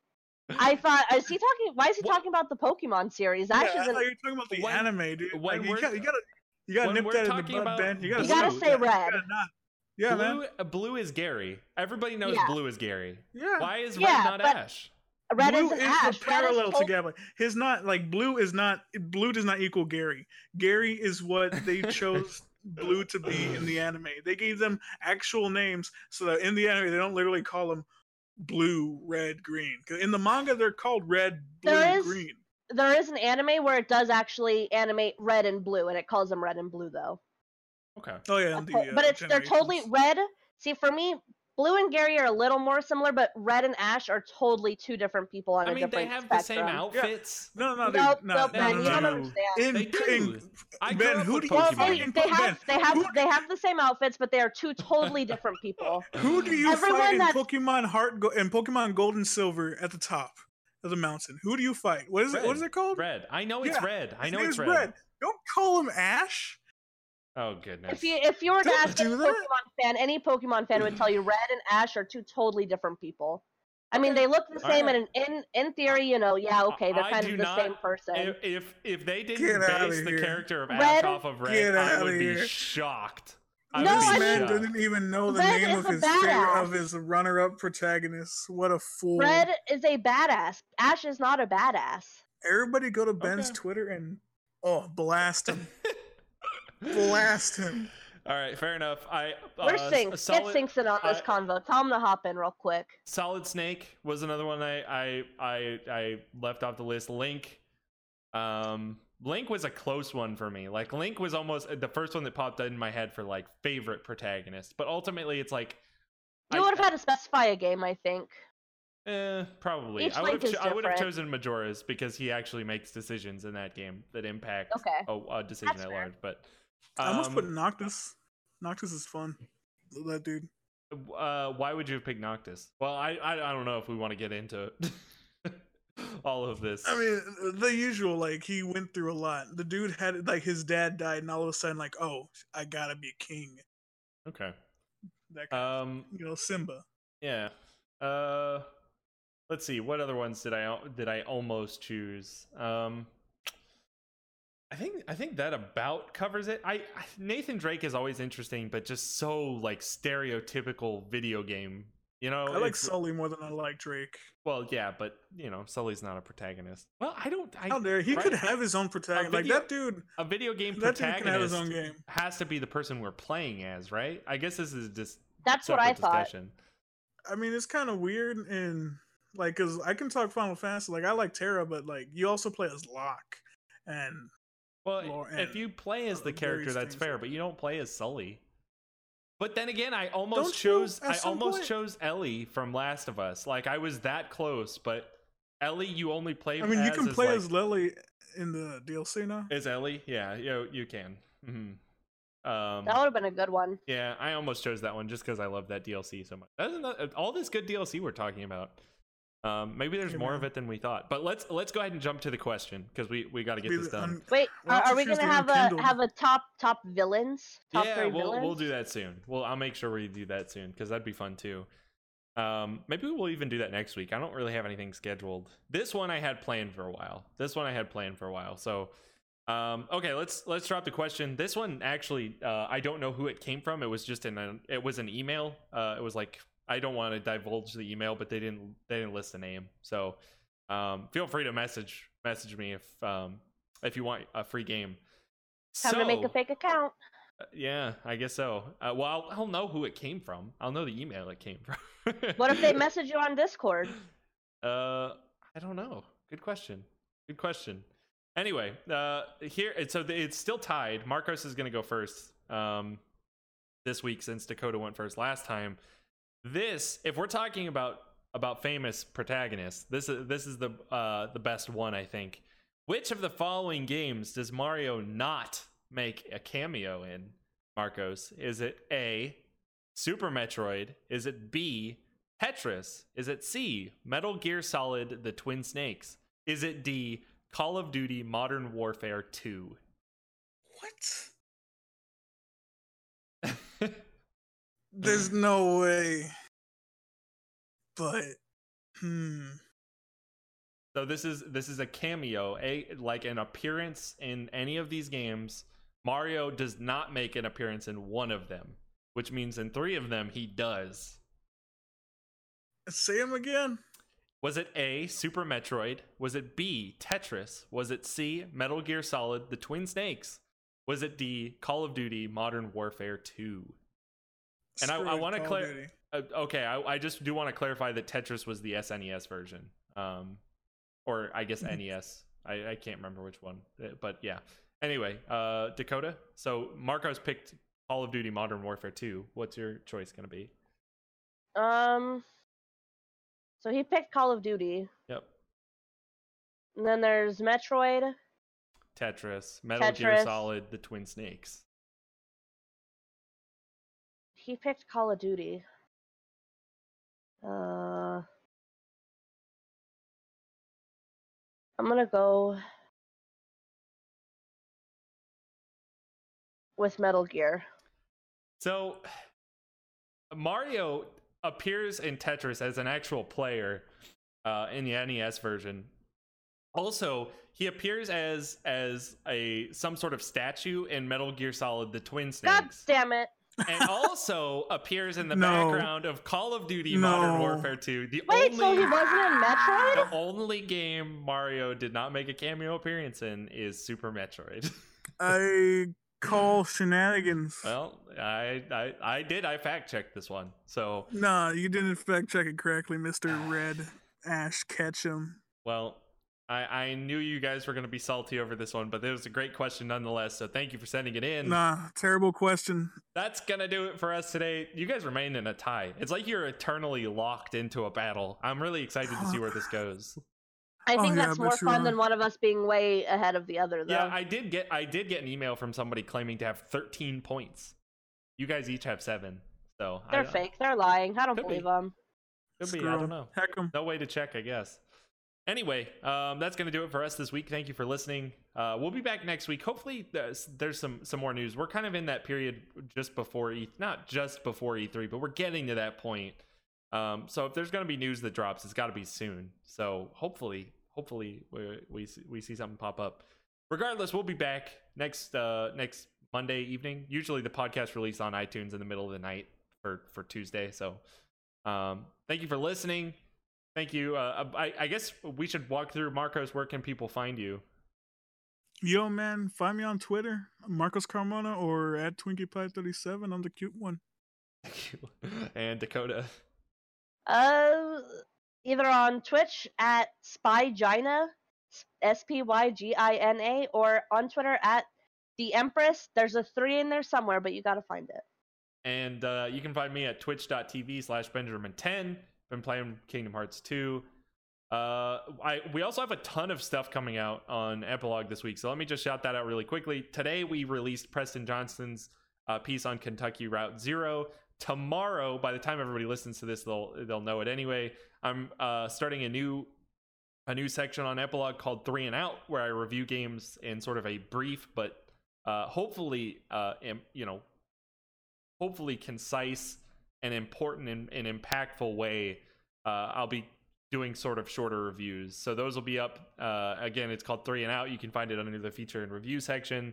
I thought is he talking? Why is he What- talking about the Pokemon series? Yeah, Ash I is thought in, you were talking about the When- anime, dude. when Like, you, we're- gotta, you gotta, you gotta when nip we're that in the talking bud, about Ben. You gotta, You gotta say that. You red. gotta not. Yeah, man. blue uh, blue is Gary. Everybody knows Yeah. blue is Gary. Yeah. Why is Yeah, red not but- Ash? Red blue isn't is Ash. the Red is parallel to Gary. His not like blue is not blue does not equal Gary. Gary is what they [laughs] chose blue to be in the anime. They gave them actual names so that in the anime they don't literally call them blue, red, green. 'Cause in the manga they're called red, blue, There is- green. There is an anime where it does actually animate red and blue, and it calls them red and blue though. Okay. Oh yeah, in the, uh, but it's they're totally red. See, for me, blue and Gary are a little more similar, but red and Ash are totally two different people on I a mean, they different have the same spectrum. outfits. No, no, dude. Nope, no, nope, no, Ben, no, you no, don't no. understand. In, They do. in- I Ben, who do you Well, Pokemon. they, fucking they put- Ben, have they have who- they have the same outfits, but they are two totally different people. Who do you [laughs] Everyone fight in Pokemon Heart and Pokemon Gold and Silver at the top of the mountain? Who do you fight? What is it? What Red. is it called? Red. I know it's Yeah, red. I His know it's red. red. Don't call him Ash. Oh goodness. If you if you were to Don't ask any that. Pokemon fan, any Pokemon fan would tell you Red and Ash are two totally different people. I mean, they look the same, Alright. and in, in in theory, you know, yeah, okay, they're I kind of the not- same person. if, if if they didn't Get base the character of Ash Red- off of red, Get I outta would be shocked. I No, this I man mean- shocked. didn't even know the Red name of his favorite, of his runner-up protagonist. What a fool! Red is a badass. Ash is not a badass. Everybody go to Ben's Okay. Twitter and oh, blast him, [laughs] blast him. All right, fair enough. I uh, Where's s- Sinks? solid, Get Sinks in on this I- convo. Tell him to hop in real quick. Solid Snake was another one I I I, I left off the list. Link, um, Link was a close one for me. Like Link was almost the first one that popped in my head for like favorite protagonist. But ultimately, it's like You I- would have had to specify a game, I think. Eh, probably. Each I would Link have. is Cho- I would have chosen Majora's because he actually makes decisions in that game that impact Okay. a, a decision That's at fair. large. But I almost um, put Noctis. Noctis is fun. Love That dude. uh, why would you have picked Noctis? Well, I, I I don't know if we want to get into [laughs] [laughs] all of this. I mean, the usual. Like he went through a lot. The dude had like his dad died, and all of a sudden, like, oh, I gotta be king. okay. That Um. of, you know, Simba. Yeah. Uh. Let's see. What other ones did I did I almost choose? Um. I think I think that about covers it. I I- Nathan Drake is always interesting, but just so like stereotypical video game. You know, I like Sully more than I like Drake. Well, yeah, but you know, Sully's not a protagonist. Well, I don't. I, How dare he right? could have his own protagonist. Like that dude. a video game That can have his protagonist own game. has to be the person we're playing as, right? I guess this is just That's what I separate thought. I mean, it's kind of weird and like, cause I can talk Final Fantasy. Like I like Terra, but like you also play as Locke, and Well, Lore if you play as the character, that's fair, like- but you don't play as Sully. But then again, I almost Don't chose I almost point? chose Ellie from Last of Us. Like I was that close, but Ellie, you only play. I mean, you can is, play like, as Lily in the DLC now. Is Ellie? Yeah, you you can. hmm Um, That would have been a good one. yeah, I almost chose that one just because I love that DLC so much. Other than that, all this good DLC we're talking about. Um, maybe there's more of it than we thought. But let's let's go ahead and jump to the question because we we got to get this done. Wait, are, are we gonna have a have a top top villains? Top yeah, three we'll villains. we'll do that soon. Well, I'll make sure we do that soon because that'd be fun too. Um, maybe we'll even do that next week. I don't really have anything scheduled. This one I had planned for a while. This one I had planned for a while. So, um, okay, let's let's drop the question. This one actually, uh, I don't know who it came from. It was just in an it was an email. Uh, it was like I don't want to divulge the email, but they didn't they didn't list the name. So, um, feel free to message message me if um if you want a free game. Time to make a fake account. uh, Yeah, I guess so. Uh, well, I'll, I'll know who it came from. I'll know the email it came from. [laughs] What if they message you on Discord? Uh, I don't know. Good question. Good question. Anyway, uh, here so it's still tied. Marcos is going to go first. Um, this week since Dakota went first last time. This, if we're talking about about famous protagonists, this is this is the uh the best one I think. Which of the following games does Mario not make a cameo in? Marcos, is it A, Super Metroid? Is it B, Tetris? Is it C, Metal Gear Solid: The Twin Snakes? Is it D, Call of Duty: Modern Warfare 2? What? [laughs] There's no way. But hmm. So this is this is a cameo, a like an appearance in any of these games. Mario does not make an appearance in one of them, which means in three of them he does. Say him again. Was it A, Super Metroid? Was it B, Tetris? Was it C, Metal Gear Solid: The Twin Snakes? Was it D, Call of Duty: Modern Warfare 2? And I- Screw I it, wanna Call of clar- Duty. Uh, okay, I, I just do want to clarify that Tetris was the SNES version, um, or I guess Mhm. NES. I, I can't remember which one, uh, but yeah. Anyway, uh, Dakota. So Marcos picked Call of Duty: Modern Warfare 2. What's your choice going to be? Um. So he picked Call of Duty, Yep, and then there's Metroid. Tetris, Metal Gear Solid: The Twin Snakes. He picked Call of Duty. Uh. I'm gonna go with Metal Gear. So Mario appears in Tetris as an actual player uh, in the NES version. Also, he appears as as a some sort of statue in Metal Gear Solid: The Twin God damn it! And [laughs] also appears in the No. background of Call of Duty: Modern Warfare 2. The Wait, only so he wasn't in Metroid? the only game Mario did not make a cameo appearance in is Super Metroid. I [laughs] call shenanigans. Well, I, I I did. I fact checked this one. So Nah, you didn't fact check it correctly, Mister Red Ash Ketchum. well, I I knew you guys were gonna be salty over this one, but it was a great question nonetheless. So thank you for sending it in. Nah, terrible question. That's gonna do it for us today. You guys remain in a tie. It's like you're eternally locked into a battle. I'm really excited to see where this [sighs] goes. I Oh, think yeah, that's but more fun are. than one of us being way ahead of the other, though. Yeah, I did get I did get an email from somebody claiming to have 13 points. You guys each have seven. So They're I, fake. They're lying. I don't Could be. believe them. Could be. Screw I 'em. don't know. Heck 'em. No way to check, I guess. Anyway, um, that's going to do it for us this week. Thank you for listening. Uh, we'll be back next week. Hopefully, there's, there's some some more news. We're kind of in that period just before E, not just before E3, but we're getting to that point. Um, so if there's going to be news that drops, it's got to be soon. So hopefully, hopefully we we see, we see something pop up. Regardless, we'll be back next uh, next Monday evening. Usually, the podcast release on iTunes in the middle of the night for for Tuesday. So um, thank you for listening. Thank you. Uh, I, I guess we should walk through Marcos. Where can people find you? Yo, man, find me on Twitter, Marcos Carmona, or at TwinkiePie37. I'm the cute one. Thank [laughs] you. and Dakota. Uh, either on Twitch at Spygina, S P Y G I N A, or on Twitter at the Empress. There's a three in there somewhere, but you gotta find it. And uh, you can find me at twitch.tv slash Benjamin10. Been playing Kingdom Hearts 2. Uh, I we also have a ton of stuff coming out on Epilogue this week, so let me just shout that out really quickly. Today we released Preston Johnston's uh, piece on Kentucky Route Zero. Tomorrow, by the time everybody listens to this, they'll they'll know it anyway. I'm uh, starting a new a new section on Epilogue called Three and Out, where I review games in sort of a brief but uh, hopefully uh, you know hopefully concise and important and, and impactful way. Uh, I'll be doing sort of shorter reviews. So those will be up. Uh, again, it's called Three and Out. You can find it under the feature and review section.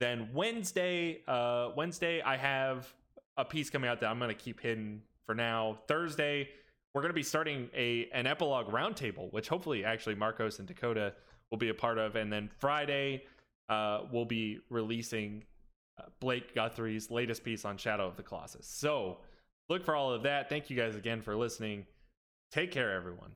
Then Wednesday, uh, Wednesday, I have a piece coming out that I'm going to keep hidden for now. Thursday, we're going to be starting a an epilogue roundtable, which hopefully actually Marcos and Dakota will be a part of. And then Friday, uh, we'll be releasing uh, Blake Guthrie's latest piece on Shadow of the Colossus. So look for all of that. Thank you guys again for listening. Take care, everyone.